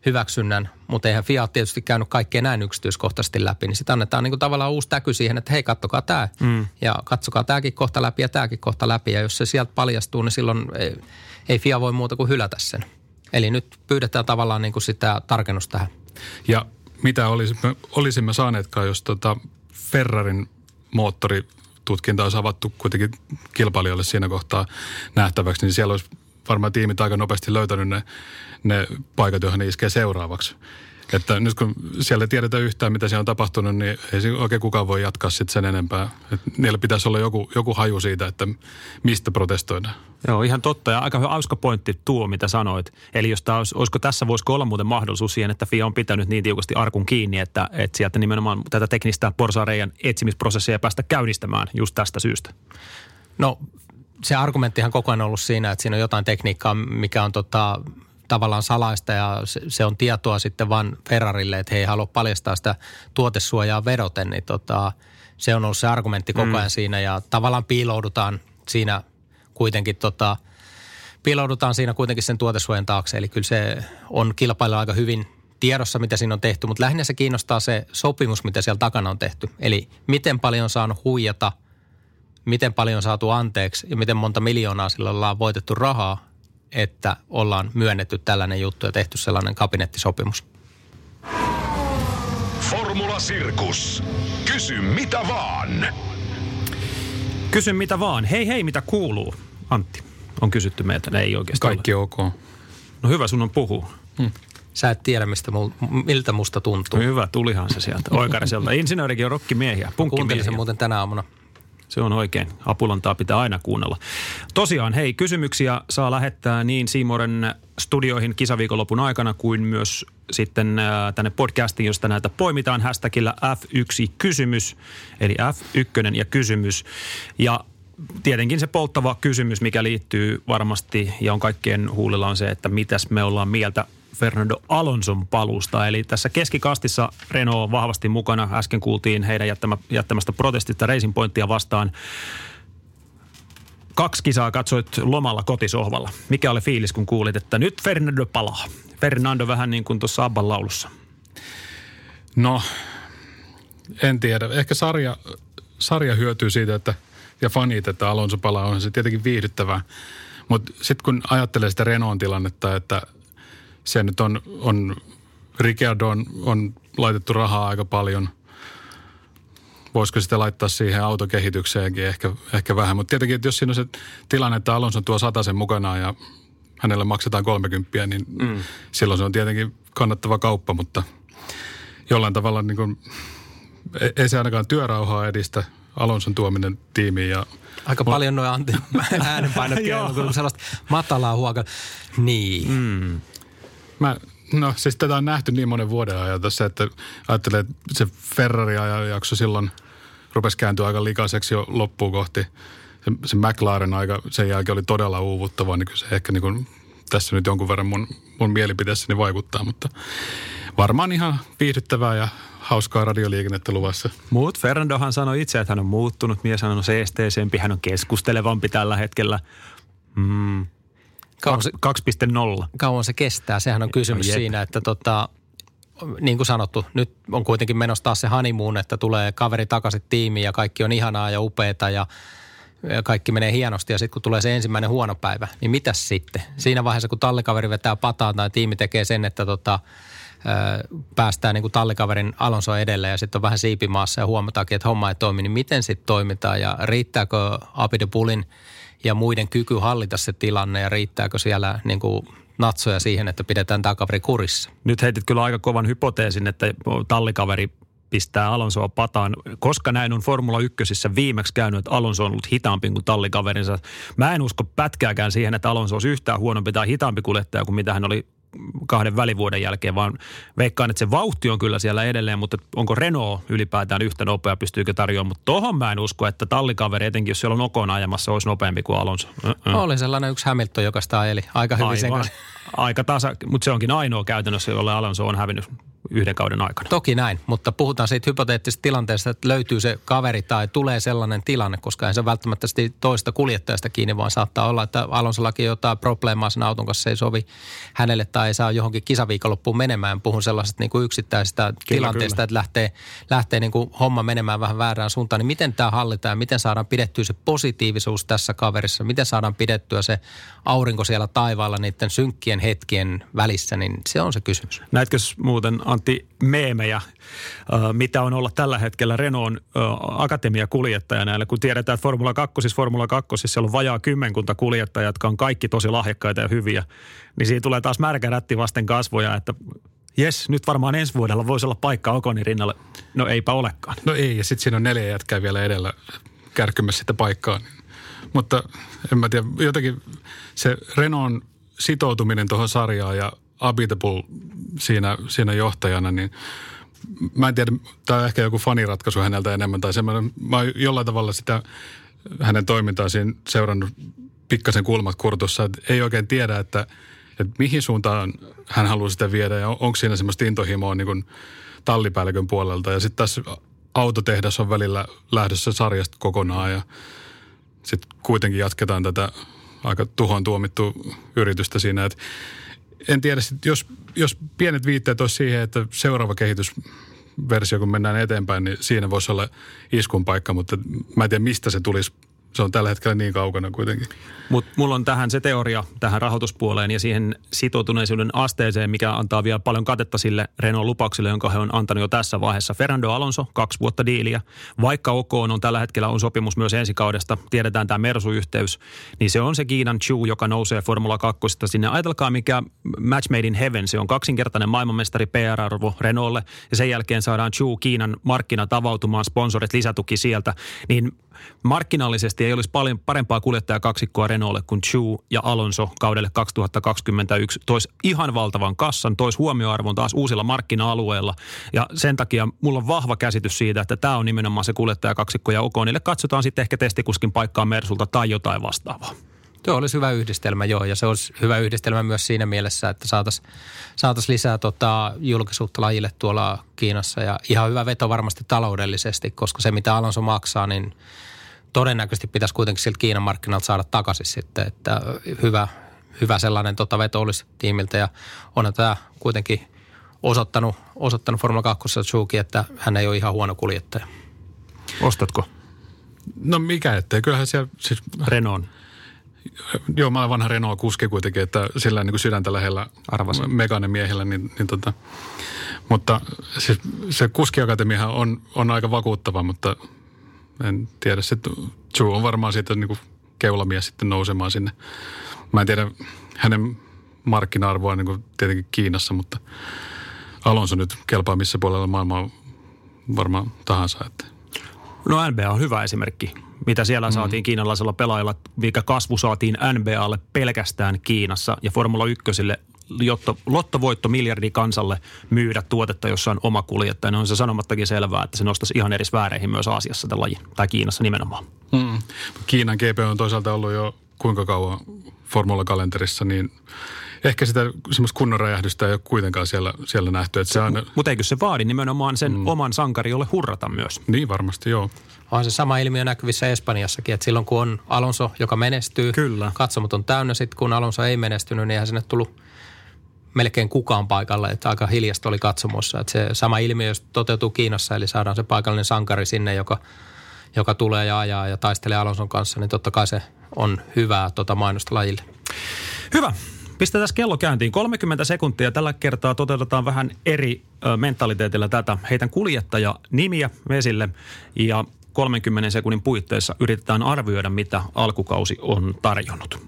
Speaker 6: hyväksynnän, mutta eihän Fiat tietysti käynyt kaikkea näin yksityiskohtaisesti läpi, niin sitten annetaan niin kuin tavallaan uusi täky siihen, että hei, kattokaa tämä mm. ja katsokaa tämäkin kohta läpi ja tämäkin kohta läpi. Ja jos se sieltä paljastuu, niin silloin ei, ei Fiat voi muuta kuin hylätä sen. Eli nyt pyydetään tavallaan niin kuin sitä tarkennusta tähän.
Speaker 7: Ja mitä olisimme, olisimme saaneetkaan, jos tota Ferrarin moottoritutkinta olisi avattu kuitenkin kilpailijoille siinä kohtaa nähtäväksi, niin siellä olisi varmaan tiimit aika nopeasti löytänyt ne, ne paikat, joihin ne iskee seuraavaksi. Että nyt kun siellä ei tiedetä yhtään, mitä siellä on tapahtunut, niin ei se oikein kukaan voi jatkaa sitten sen enempää. Et niillä pitäisi olla joku, joku haju siitä, että mistä protestoidaan.
Speaker 5: Joo, ihan totta. Ja aika hauska pointti tuo, mitä sanoit. Eli jos tämä olisi, olisiko tässä, voisiko olla muuten mahdollisuus siihen, että FIA on pitänyt niin tiukasti arkun kiinni, että, että sieltä nimenomaan tätä teknistä porsaareijan etsimisprosessia ei päästä käynnistämään just tästä syystä?
Speaker 6: No se argumenttihan koko ajan ollut siinä, että siinä on jotain tekniikkaa, mikä on tota, tavallaan salaista ja se, se on tietoa sitten vaan Ferrarille, että he ei halua paljastaa sitä tuotesuojaa vedoten, niin tota, se on ollut se argumentti koko ajan mm. siinä ja tavallaan piiloudutaan siinä kuitenkin tota, piiloudutaan siinä kuitenkin sen tuotesuojan taakse. Eli kyllä se on kilpailla aika hyvin tiedossa, mitä siinä on tehty, mutta lähinnä se kiinnostaa se sopimus, mitä siellä takana on tehty. Eli miten paljon on saanut huijata, miten paljon on saatu anteeksi ja miten monta miljoonaa sillä ollaan voitettu rahaa, että ollaan myönnetty tällainen juttu ja tehty sellainen kabinettisopimus.
Speaker 4: Formula Sirkus. Kysy mitä vaan.
Speaker 5: Kysy mitä vaan. Hei hei, mitä kuuluu? Antti, on kysytty meiltä. Ei oikeastaan
Speaker 7: Kaikki
Speaker 5: ole.
Speaker 7: ok.
Speaker 5: No hyvä, sun on puhua.
Speaker 6: Sä et tiedä, mistä mul, miltä musta tuntuu.
Speaker 5: No hyvä, tulihan se sieltä. Oikariselta. Insinöörikin on rokkimiehiä.
Speaker 6: Kuuntelin sen
Speaker 5: Punkkimiehiä.
Speaker 6: muuten tänä aamuna.
Speaker 5: Se on oikein. Apulantaa pitää aina kuunnella. Tosiaan, hei, kysymyksiä saa lähettää niin Siimoren studioihin kisaviikonlopun aikana kuin myös sitten äh, tänne podcastiin, josta näitä poimitaan hashtagillä F1-kysymys, eli F1 ja kysymys. Ja tietenkin se polttava kysymys, mikä liittyy varmasti ja on kaikkien huulilla on se, että mitäs me ollaan mieltä Fernando Alonson palusta. Eli tässä keskikastissa Renault on vahvasti mukana. Äsken kuultiin heidän jättämä, jättämästä protestista Racing Pointtia vastaan. Kaksi kisaa katsoit lomalla kotisohvalla. Mikä oli fiilis, kun kuulit, että nyt Fernando palaa? Fernando vähän niin kuin tuossa Abban laulussa.
Speaker 7: No, en tiedä. Ehkä sarja, sarja hyötyy siitä, että, ja fanit, että Alonso palaa, on se tietenkin viihdyttävää. Mutta sitten kun ajattelee sitä Renaultin tilannetta, että se nyt on, on Ricciardo on, on laitettu rahaa aika paljon. Voisiko sitä laittaa siihen autokehitykseenkin ehkä, ehkä vähän. Mutta tietenkin, että jos siinä on se tilanne, että Alonso tuo sen mukanaan ja hänelle maksetaan 30, niin mm. silloin se on tietenkin kannattava kauppa, mutta jollain tavalla niin kuin, ei- ei se ainakaan työrauhaa edistä Alonson tuominen tiimiin ja
Speaker 6: Aika paljon noin Antti äänenpainotkin on sellaista matalaa huokaa. Niin. Mm.
Speaker 7: Mä, no siis tätä on nähty niin monen vuoden ajan tässä, että ajattelee, että se Ferrari-jakso silloin rupesi kääntyä aika likaiseksi jo loppuun kohti. Se, se McLaren aika sen jälkeen oli todella uuvuttava, niin kyllä se ehkä niin kuin, tässä nyt jonkun verran mun, mun mielipiteessäni vaikuttaa, mutta varmaan ihan viihdyttävää ja hauskaa radioliikennettä luvassa.
Speaker 5: Muut Fernandohan sanoi itse, että hän on muuttunut. Mies hän on seesteesempi, hän on keskustelevampi tällä hetkellä. Mm.
Speaker 6: Kauan se,
Speaker 5: 2.0.
Speaker 6: kauan se kestää, sehän on kysymys
Speaker 5: No jep.
Speaker 6: siinä, että tota, niin kuin sanottu, nyt on kuitenkin menossa taas se honeymoon, että tulee kaveri takaisin tiimiin ja kaikki on ihanaa ja upeeta ja ja kaikki menee hienosti ja sitten kun tulee se ensimmäinen huono päivä, niin mitäs sitten? Siinä vaiheessa, kun tallikaveri vetää pataan tai tiimi tekee sen, että tota, päästään niin kuin tallikaverin Alonso edelle ja sitten on vähän siipimaassa ja huomataankin, että homma ei toimi, niin miten sitten toimitaan ja riittääkö Abide Pulin ja muiden kyky hallita se tilanne ja riittääkö siellä niin kuin natsoja siihen, että pidetään tämä kaveri kurissa?
Speaker 5: Nyt heitit kyllä aika kovan hypoteesin, että tallikaveri pistää Alonsoa pataan, koska näin on Formula 1 viimeksi käynyt, että Alonso on ollut hitaampi kuin tallikaverinsa. Mä en usko pätkääkään siihen, että Alonso olisi yhtään huonompi tai hitaampi kuljettaja kuin mitä hän oli kahden välivuoden jälkeen, vaan veikkaan, että se vauhti on kyllä siellä edelleen, mutta onko Renault ylipäätään yhtä nopea, pystyykö tarjoamaan, mutta tohon mä en usko, että tallikaveri, etenkin jos siellä on Okon ajamassa, olisi nopeampi kuin Alonso. Mm-mm.
Speaker 6: Oli sellainen yksi Hamilton, joka sitä ajeli aika hyvin sen
Speaker 5: Aivan.
Speaker 6: kanssa.
Speaker 5: Aika tasa, mutta se onkin ainoa käytännössä, jolle Alonso on hävinnyt yhden kauden aikana.
Speaker 6: Toki näin, mutta puhutaan siitä hypoteettisesta tilanteesta, että löytyy se kaveri tai tulee sellainen tilanne, koska ei se välttämättä toista kuljettajasta kiinni, vaan saattaa olla, että Alonsollakin jotain probleemaa sen auton kanssa se ei sovi hänelle tai ei saa johonkin kisaviikonloppuun menemään. Puhun sellaisesta niin kuin yksittäisestä tilanteesta,
Speaker 5: kyllä.
Speaker 6: että lähtee, lähtee niin kuin homma menemään vähän väärään suuntaan. Niin miten tämä hallitaan ja miten saadaan pidettyä se positiivisuus tässä kaverissa? Miten saadaan pidettyä se aurinko siellä taivaalla niiden synkkien hetkien välissä, niin se on se kysymys.
Speaker 5: Näetkö muuten Antti meemejä, äh, mitä on olla tällä hetkellä Renaultin äh, akatemiakuljettajana, kun tiedetään, että Formula 2, Formula 2, siellä on vajaa kymmenkunta kuljettajaa, jotka on kaikki tosi lahjakkaita ja hyviä, niin siinä tulee taas märkä rätti vasten kasvoja, että jes, nyt varmaan ensi vuodella voisi olla paikka Okonin rinnalle. No eipä olekaan.
Speaker 7: No ei, ja sitten siinä on neljä jätkää vielä edellä kärkymässä sitä paikkaa. Mutta en mä tiedä, jotenkin se Renon sitoutuminen tuohon sarjaan ja Abitable siinä, siinä johtajana, niin mä en tiedä, tämä on ehkä joku faniratkaisu häneltä enemmän tai semmoinen, mä oon jollain tavalla sitä hänen toimintaa siinä seurannut pikkasen kulmat kurtussa, että ei oikein tiedä, että, että mihin suuntaan hän haluaa sitä viedä ja on- onko siinä semmoista intohimoa niin kuin tallipäällikön puolelta. Ja sitten tässä autotehdas on välillä lähdössä sarjasta kokonaan ja sitten kuitenkin jatketaan tätä aika tuhoon tuomittu yritystä siinä, että en tiedä, sit jos, jos pienet viitteet olisi siihen, että seuraava kehitysversio, kun mennään eteenpäin, niin siinä voisi olla iskun paikka, mutta mä en tiedä, mistä se tulisi. Se on tällä hetkellä niin kaukana kuitenkin.
Speaker 5: Mutta mulla on tähän se teoria, tähän rahoituspuoleen ja siihen sitoutuneisuuden asteeseen, mikä antaa vielä paljon katetta sille Renault lupaukselle, jonka he on antanut jo tässä vaiheessa. Fernando Alonso, kaksi vuotta diiliä. Vaikka OK on tällä hetkellä on sopimus myös ensi kaudesta, tiedetään tämä Mersu-yhteys, niin se on se Kiinan Chu, joka nousee Formula 2 sinne. Ajatelkaa mikä match made in heaven, se on kaksinkertainen maailmanmestari PR-arvo Renaultlle ja sen jälkeen saadaan Chu Kiinan markkinat avautumaan, sponsorit, lisätuki sieltä, niin markkinallisesti ei olisi paljon parempaa kuljettajakaksikkoa Renaultille kuin Chu ja Alonso kaudelle 2021. Tois ihan valtavan kassan, tois huomioarvon taas uusilla markkina-alueilla. Ja sen takia mulla on vahva käsitys siitä, että tämä on nimenomaan se kuljettajakaksikko ja Okonille katsotaan sitten ehkä testikuskin paikkaa Mersulta tai jotain vastaavaa.
Speaker 6: Tuo olisi hyvä yhdistelmä, joo, ja se olisi hyvä yhdistelmä myös siinä mielessä, että saataisiin saatais lisää tota, julkisuutta lajille tuolla Kiinassa. Ja ihan hyvä veto varmasti taloudellisesti, koska se mitä Alonso maksaa, niin todennäköisesti pitäisi kuitenkin siltä Kiinan markkinalta saada takaisin sitten, että hyvä, hyvä sellainen tota, veto olisi tiimiltä. Ja onhan tämä kuitenkin osoittanut, osoittanut Formula 2 Suzuki, että hän ei ole ihan huono kuljettaja.
Speaker 5: Ostatko
Speaker 7: No mikä ettei, kyllähän siellä, siis,
Speaker 5: Renault?
Speaker 7: Joo mä olen vanha Renault-kuski kuitenkin, että sillä niin kuin sydäntä lähellä
Speaker 5: Arvasin.
Speaker 7: Megane miehellä, niin, niin tota, mutta siis se kuskiakatemiahan on, on aika vakuuttava, mutta en tiedä, se Chu on varmaan siitä niin kuin keulamies sitten nousemaan sinne. Mä en tiedä hänen markkina-arvoa niin kuin tietenkin Kiinassa, mutta Alonso nyt kelpaa missä puolella maailmaa varmaan tahansa, että
Speaker 5: No NBA on hyvä esimerkki. Mitä siellä mm. saatiin kiinalaisella pelaajalla, mikä kasvu saatiin NBAlle pelkästään Kiinassa ja Formula 1 jotto, lottovoitto miljardi kansalle myydä tuotetta, jossa on oma kuljettaja. Niin on se sanomattakin selvää, että se nostaisi ihan eri sfääreihin myös Aasiassa tämän lajin, tai Kiinassa nimenomaan.
Speaker 7: Mm. Kiinan GP on toisaalta ollut jo kuinka kauan formula-kalenterissa, niin ehkä sitä semmoista kunnon räjähdystä ei ole kuitenkaan siellä, siellä nähty. Että se on,
Speaker 5: Mutta eikö se vaadi nimenomaan sen mm. oman sankari, jolle hurrata myös?
Speaker 7: niin varmasti, joo.
Speaker 6: On se sama ilmiö näkyvissä Espanjassakin, että silloin kun on Alonso, joka menestyy,
Speaker 5: Kyllä.
Speaker 6: katsomot on täynnä. Sitten kun Alonso ei menestynyt, niin eihän sinne tullut melkein kukaan paikalle, että aika hiljasta oli katsomossa. Että se sama ilmiö, jos toteutuu Kiinassa, eli saadaan se paikallinen sankari sinne, joka, joka tulee ja ajaa ja taistelee Alonson kanssa, niin totta kai se on hyvää tota mainosta lajille.
Speaker 5: Hyvä. Pistetään kello käyntiin. 30 sekuntia. Tällä kertaa toteutetaan vähän eri mentaliteetillä tätä. Heitän kuljettaja nimiä vesille ja 30 sekunnin puitteissa yritetään arvioida, mitä alkukausi on tarjonnut.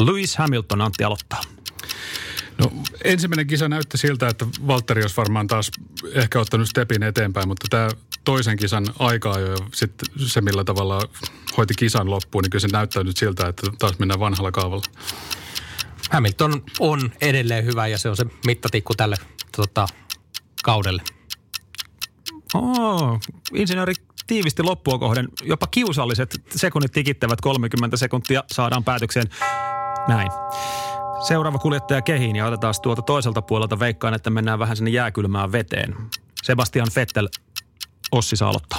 Speaker 5: Lewis Hamilton, Antti aloittaa.
Speaker 7: No, ensimmäinen kisa näytti siltä, että Valtteri olisi varmaan taas ehkä ottanut stepin eteenpäin, mutta tämä toisen kisan aikaa jo ja sitten se, millä tavalla hoiti kisan loppuun, niin kyllä se näyttää nyt siltä, että taas mennään vanhalla kaavalla.
Speaker 6: Hamilton on edelleen hyvä ja se on se mittatikku tälle tota, kaudelle.
Speaker 5: Oh, insinööri tiivisti loppua kohden. Jopa kiusalliset sekunnit tikittävät 30 sekuntia saadaan päätökseen. Näin. Seuraava kuljettaja kehiin ja otetaan tuolta toiselta puolelta veikkaan, että mennään vähän sinne jääkylmään veteen. Sebastian Vettel, Ossi saa aloittaa.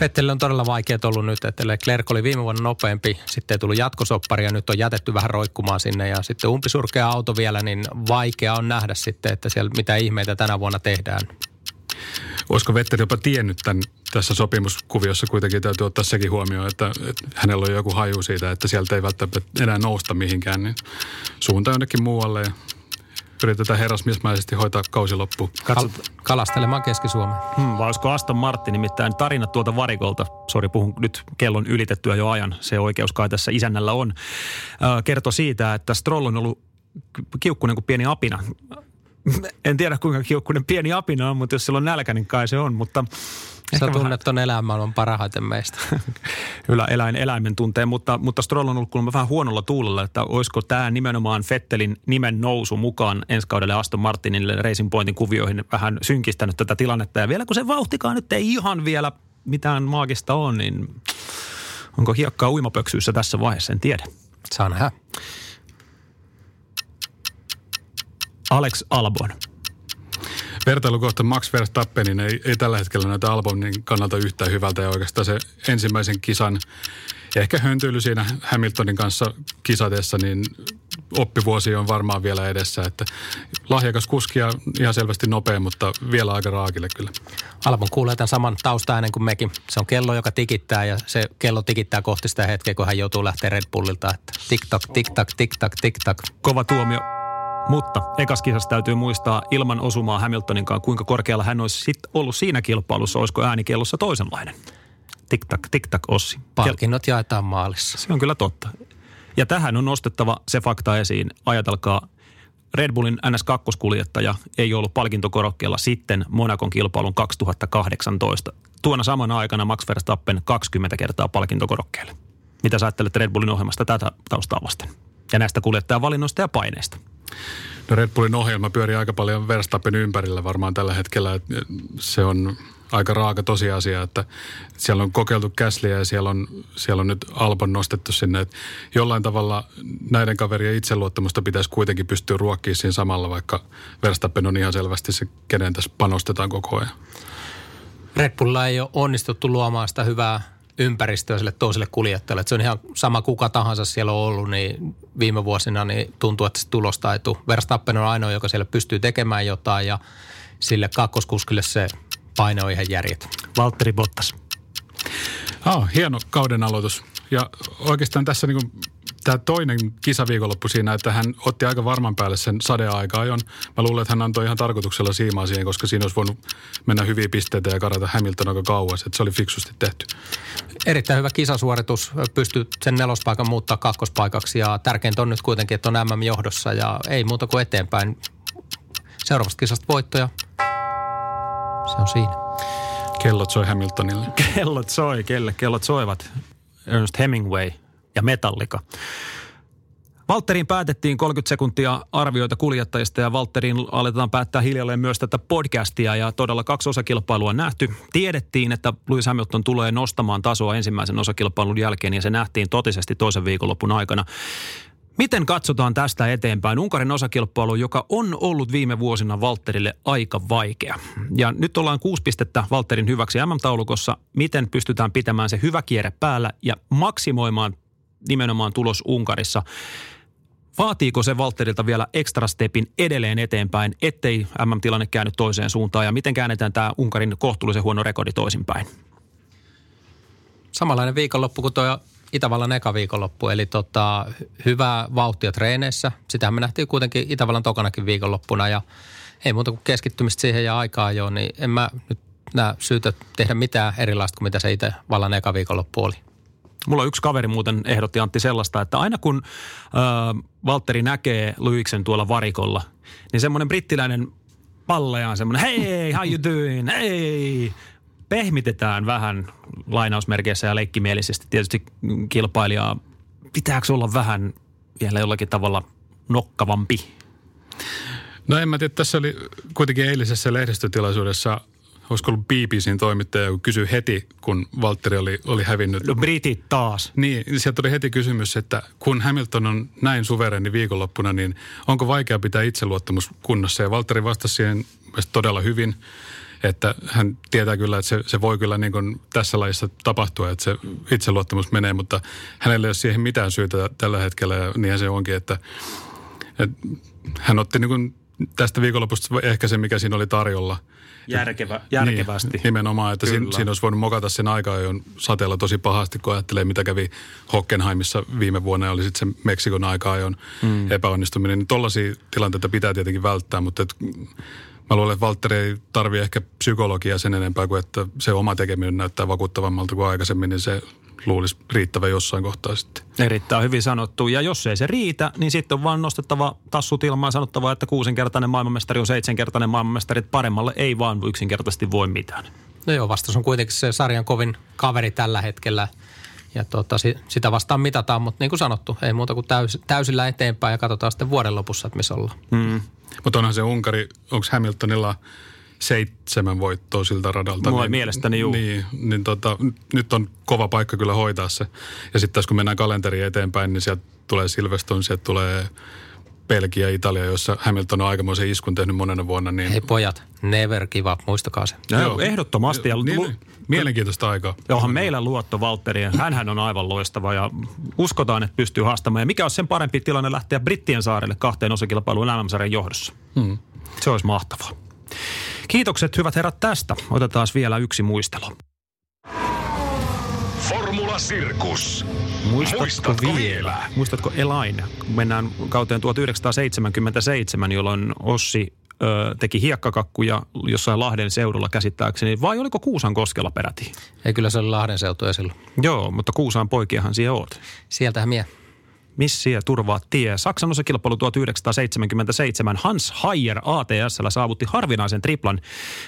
Speaker 6: Fettelle on todella vaikeat ollut nyt, että Leclerc oli viime vuonna nopeampi, sitten ei tullut jatkosoppari ja nyt on jätetty vähän roikkumaan sinne ja sitten umpisurkea auto vielä, niin vaikea on nähdä sitten, että siellä mitä ihmeitä tänä vuonna tehdään.
Speaker 7: Olisiko Vetteri jopa tiennyt tämän tässä sopimuskuviossa kuitenkin täytyy ottaa sekin huomioon, että, että hänellä on joku haju siitä, että sieltä ei välttämättä enää nousta mihinkään, niin suunta jonnekin muualle ja yritetään herrasmiesmäisesti hoitaa kausi loppuun.
Speaker 6: Kal- kalastelemaan Keski-Suomeen.
Speaker 5: Hmm, vai olisiko Aston Martin nimittäin tarinat tuolta varikolta, sori puhun nyt kellon ylitettyä jo ajan, se oikeus kai tässä isännällä on, äh, kertoi siitä, että Stroll on ollut kiukkunen kuin pieni apina En tiedä kuinka kiukkunen pieni apina on, mutta jos sillä on nälkä, niin kai se on. Mutta
Speaker 6: Sä tunnet ton elämän parhaiten meistä.
Speaker 5: Kyllä eläin eläimen tuntee, mutta, mutta Stroll on ollut kuulemma vähän huonolla tuulella, että olisiko tämä nimenomaan Fettelin nimen nousu mukaan ensi kaudelle Aston Martinille Racing Pointin kuvioihin vähän synkistänyt tätä tilannetta. Ja vielä kun se vauhtikaan nyt ei ihan vielä mitään maagista on, niin onko hiekkaa uimapöksyissä tässä vaiheessa, en tiedä.
Speaker 6: Saa nähdä.
Speaker 5: Alex Albon.
Speaker 7: Vertailukohta Max Verstappenin ei, ei tällä hetkellä näytä Albonin kannalta yhtään hyvältä ja oikeastaan se ensimmäisen kisan ehkä höntyily siinä Hamiltonin kanssa kisatessa, niin oppivuosi on varmaan vielä edessä. Että lahjakas kuski ja ihan selvästi nopea, mutta vielä aika raakille kyllä.
Speaker 6: Albon kuulee tämän saman taustaäänen kuin mekin. Se on kello, joka tikittää ja se kello tikittää kohti sitä hetkeä, kun hän joutuu lähteä Red Bullilta. Että tik-tak, tik-tak, tik-tak, tik-tak.
Speaker 5: Kova tuomio. Mutta ekas kisassa täytyy muistaa ilman osumaa Hamiltonin kanssa, kuinka korkealla hän olisi sit ollut siinä kilpailussa, olisiko äänikellossa toisenlainen. Tik-tak, tik-tak, Ossi.
Speaker 6: Palkinnot jaetaan maalissa.
Speaker 5: Se on kyllä totta. Ja tähän on nostettava se fakta esiin. Ajatelkaa, Red Bullin NS2-kuljettaja ei ollut palkintokorokkeella sitten Monakon kilpailun 2018. Tuona samana aikana Max Verstappen 20 kertaa palkintokorokkeelle. Mitä sä ajattelet Red Bullin ohjelmasta tätä taustaa vasten? Ja näistä kuljettajan valinnoista ja paineista.
Speaker 7: No Red Bullin ohjelma pyörii aika paljon Verstappen ympärillä varmaan tällä hetkellä. Se on aika raaka tosiasia, että siellä on kokeiltu Käsliä ja siellä on, siellä on nyt Albon nostettu sinne. Että jollain tavalla näiden kaverien itseluottamusta pitäisi kuitenkin pystyä ruokkimaan siinä samalla, vaikka Verstappen on ihan selvästi se, kenen tässä panostetaan koko ajan.
Speaker 6: Red Bullilla ei ole onnistuttu luomaan sitä hyvää ympäristöä sille toiselle kuljettajalle. Että se on ihan sama kuka tahansa siellä on ollut, niin viime vuosina niin tuntuu, että se tulosta ei tule. Verstappen on ainoa, joka siellä pystyy tekemään jotain ja sille kakkoskuskille se paine on ihan järjetön.
Speaker 5: Valtteri Bottas.
Speaker 7: Ah, hieno kauden aloitus. Ja oikeastaan tässä niin tämä toinen kisaviikonloppu siinä, että hän otti aika varman päälle sen sadeaika-ajon. Mä luulen, että hän antoi ihan tarkoituksella siimaa siihen, koska siinä olisi voinut mennä hyviä pisteitä ja karata Hamilton aika kauas. Että se oli fiksusti tehty.
Speaker 6: Erittäin hyvä kisasuoritus. Pystyy sen nelospaikan muuttaa kakkospaikaksi ja tärkeintä on nyt kuitenkin, että on MM-johdossa ja ei muuta kuin eteenpäin. Seuraavasta kisasta voittoja. Se on siinä.
Speaker 7: Kellot soi Hamiltonille.
Speaker 5: Kellot soi, kelle kellot soivat. Ernest Hemingway ja Metallica. Valtteriin päätettiin 30 sekuntia arvioita kuljettajista ja Valtteriin aletaan päättää hiljalleen myös tätä podcastia ja todella kaksi osakilpailua nähty. Tiedettiin, että Lewis Hamilton tulee nostamaan tasoa ensimmäisen osakilpailun jälkeen ja se nähtiin totisesti toisen viikonlopun aikana. Miten katsotaan tästä eteenpäin? Unkarin osakilpailu, joka on ollut viime vuosina Valtterille aika vaikea. Ja nyt ollaan kuusi pistettä Valtterin hyväksi MM-taulukossa. Miten pystytään pitämään se hyvä kierre päällä ja maksimoimaan nimenomaan tulos Unkarissa? Vaatiiko se Valtterilta vielä ekstra stepin edelleen eteenpäin, ettei MM-tilanne käänny toiseen suuntaan? Ja miten käännetään tämä Unkarin kohtuullisen huono rekordi toisinpäin?
Speaker 6: Samanlainen viikonloppu kuin tuo Itävallan eka viikonloppu, eli tota, hyvää vauhtia treeneissä. Sitähän me nähtiin kuitenkin Itävallan tokanakin viikonloppuna ja ei muuta kuin keskittymistä siihen ja aikaa jo, niin en mä nyt näe syytä tehdä mitään erilaista kuin mitä se Itävallan eka viikonloppu oli.
Speaker 5: Mulla yksi kaveri muuten ehdotti Antti sellaista, että aina kun äh, Valtteri näkee Luiksen tuolla varikolla, niin semmoinen brittiläinen palleja on semmoinen, hei, how you doing, hei, pehmitetään vähän lainausmerkeissä ja leikkimielisesti tietysti kilpailijaa. Pitääkö olla vähän vielä jollakin tavalla nokkavampi?
Speaker 7: No en mä tiedä, tässä oli kuitenkin eilisessä lehdistötilaisuudessa olisiko ollut BBCn toimittaja, kun kysyi heti, kun Valtteri oli, oli hävinnyt.
Speaker 5: No Britit taas.
Speaker 7: Niin, sieltä tuli heti kysymys, että kun Hamilton on näin suvereni viikonloppuna, niin onko vaikea pitää itseluottamus kunnossa? Ja Valtteri vastasi siihen todella hyvin että hän tietää kyllä, että se, se voi kyllä niin kuin tässä lajissa tapahtua, että se itseluottamus menee, mutta hänellä ei ole siihen mitään syytä tällä hetkellä ja niinhän se onkin, että, että hän otti niin kuin tästä viikonlopusta ehkä se, mikä siinä oli tarjolla.
Speaker 5: Järkevä, järkevästi.
Speaker 7: Niin, nimenomaan, että siinä, siinä olisi voinut mokata sen aikaa jo sateella tosi pahasti, kun ajattelee, mitä kävi Hockenheimissa viime vuonna ja oli sitten se Meksikon aikaa jo mm. epäonnistuminen. Niin tollaisia tilanteita pitää tietenkin välttää, mutta et, Mä luulen, että Valtteri ei tarvi ehkä psykologia sen enempää kuin, että se oma tekeminen näyttää vakuuttavammalta kuin aikaisemmin, niin se luulisi riittävä jossain kohtaa sitten.
Speaker 5: Erittäin hyvin sanottu. Ja jos ei se riitä, niin sitten on vaan nostettava tassut ilmaan ja sanottava, että kuusinkertainen maailmanmestari on seitsemänkertainen maailmanmestari. Että paremmalle ei vaan yksinkertaisesti voi mitään.
Speaker 6: No joo, vastaus on kuitenkin se sarjan kovin kaveri tällä hetkellä. Ja tota, si- sitä vastaan mitataan, mutta niin kuin sanottu, ei muuta kuin täys, täysillä eteenpäin ja katsotaan sitten vuoden lopussa, että missä ollaan.
Speaker 5: Mm.
Speaker 7: Mutta onhan se Unkari, onko Hamiltonilla seitsemän voittoa siltä radalta?
Speaker 5: Mulla mielestäni juu.
Speaker 7: Niin, niin tota, nyt on kova paikka kyllä hoitaa se. Ja sitten taas kun mennään kalenteriin eteenpäin, niin sieltä tulee Silverstone, sieltä tulee Belgia, Italia, jossa Hamilton on aikamoisen iskun tehnyt monena vuonna. Niin,
Speaker 6: Hei pojat, never give up, muistakaa se.
Speaker 5: Joo, ehdottomasti. Ja
Speaker 7: Niin,
Speaker 5: lu-
Speaker 7: niin, mielenkiintoista aikaa.
Speaker 5: Johan meillä luotto Valtteriin. Hänhän on aivan loistava ja uskotaan, että pystyy haastamaan. Ja mikä on sen parempi tilanne lähteä Brittien saarelle kahteen osakilpailuun MM-sarjan johdossa? Hmm. Se olisi mahtavaa. Kiitokset hyvät herrat tästä. Otetaan vielä yksi muistelu.
Speaker 4: Formula Sirkus.
Speaker 5: Muistatko,
Speaker 4: Muistatko vielä?
Speaker 5: Muistatko Elain? Kun mennään kauteen 1977, jolloin Ossi ö, teki hiekkakakkuja jossain Lahden seudulla käsittääkseni. Vai oliko Kuusan koskella peräti?
Speaker 6: Ei kyllä se oli Lahden seutu silloin.
Speaker 5: Joo, mutta Kuusaan poikiahan siellä oot.
Speaker 6: Sieltähän mie.
Speaker 5: Missiä turvaa tie. Saksan osakilpailu 1977 Hans Hayer ATSllä saavutti harvinaisen triplan.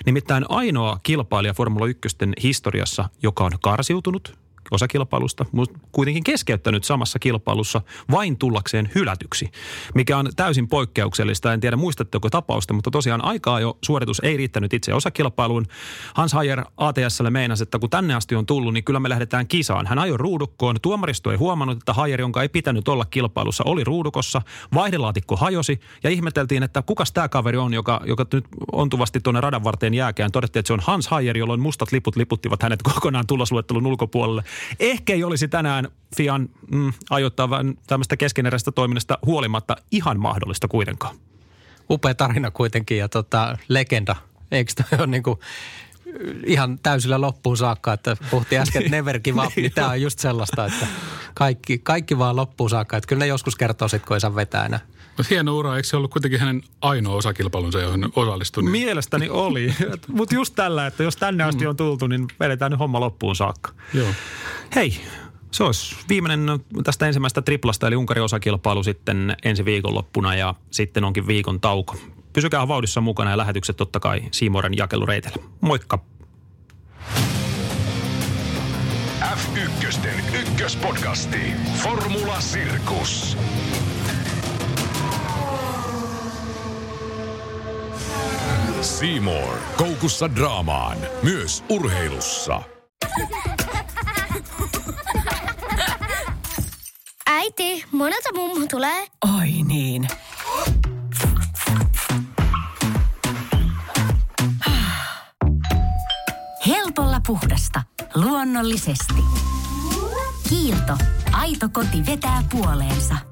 Speaker 5: Nimittäin ainoa kilpailija Formula 1 historiassa, joka on karsiutunut osakilpailusta, mutta kuitenkin keskeyttänyt samassa kilpailussa vain tullakseen hylätyksi, mikä on täysin poikkeuksellista. En tiedä muistatteko tapausta, mutta tosiaan aikaa jo suoritus ei riittänyt itse osakilpailuun. Hans Hayer ATSlle meinasi, että kun tänne asti on tullut, niin kyllä me lähdetään kisaan. Hän ajoi ruudukkoon. Tuomaristo ei huomannut, että Hayer, jonka ei pitänyt olla kilpailussa, oli ruudukossa. Vaihdelaatikko hajosi ja ihmeteltiin, että kukas tämä kaveri on, joka, joka nyt ontuvasti tuonne radan varteen jääkään. Todettiin, että se on Hans Hayer, jolloin mustat liput liputtivat hänet kokonaan tulosluettelun ulkopuolelle. Ehkä ei olisi tänään Fian mm, ajoittaa vähän tämmöistä keskeneräistä toiminnasta huolimatta ihan mahdollista kuitenkaan.
Speaker 6: Upea tarina kuitenkin ja tota, legenda. Eikö toi ole niinku ihan täysillä loppuun saakka, että puhuttiin äsken, että never give up, niin tämä on just sellaista, että kaikki, kaikki vaan loppuun saakka. Että kyllä ne joskus kertoo sit, kun ei saa vetää enää.
Speaker 7: Mutta hieno ura, eikö se ollut kuitenkin hänen ainoa osakilpailunsa, johon hän osallistui? Niin
Speaker 5: Mielestäni oli, mutta just tällä, että jos tänne asti on tultu, niin vedetään nyt homma loppuun saakka.
Speaker 7: Joo.
Speaker 5: Hei, se olisi viimeinen tästä ensimmäisestä triplasta, eli Unkarin osakilpailu sitten ensi viikonloppuna ja sitten onkin viikon tauko. Pysykää vauhdissa mukana ja lähetykset totta kai Siimoren jakelureiteillä. Moikka!
Speaker 4: F1 ykköspodcasti. Formula Sirkus. Seymour. Koukussa draamaan. Myös urheilussa.
Speaker 8: Äiti, monelta mummu tulee?
Speaker 3: Oi niin. Helpolla puhdasta. Luonnollisesti. Kiilto. Aito koti vetää puoleensa.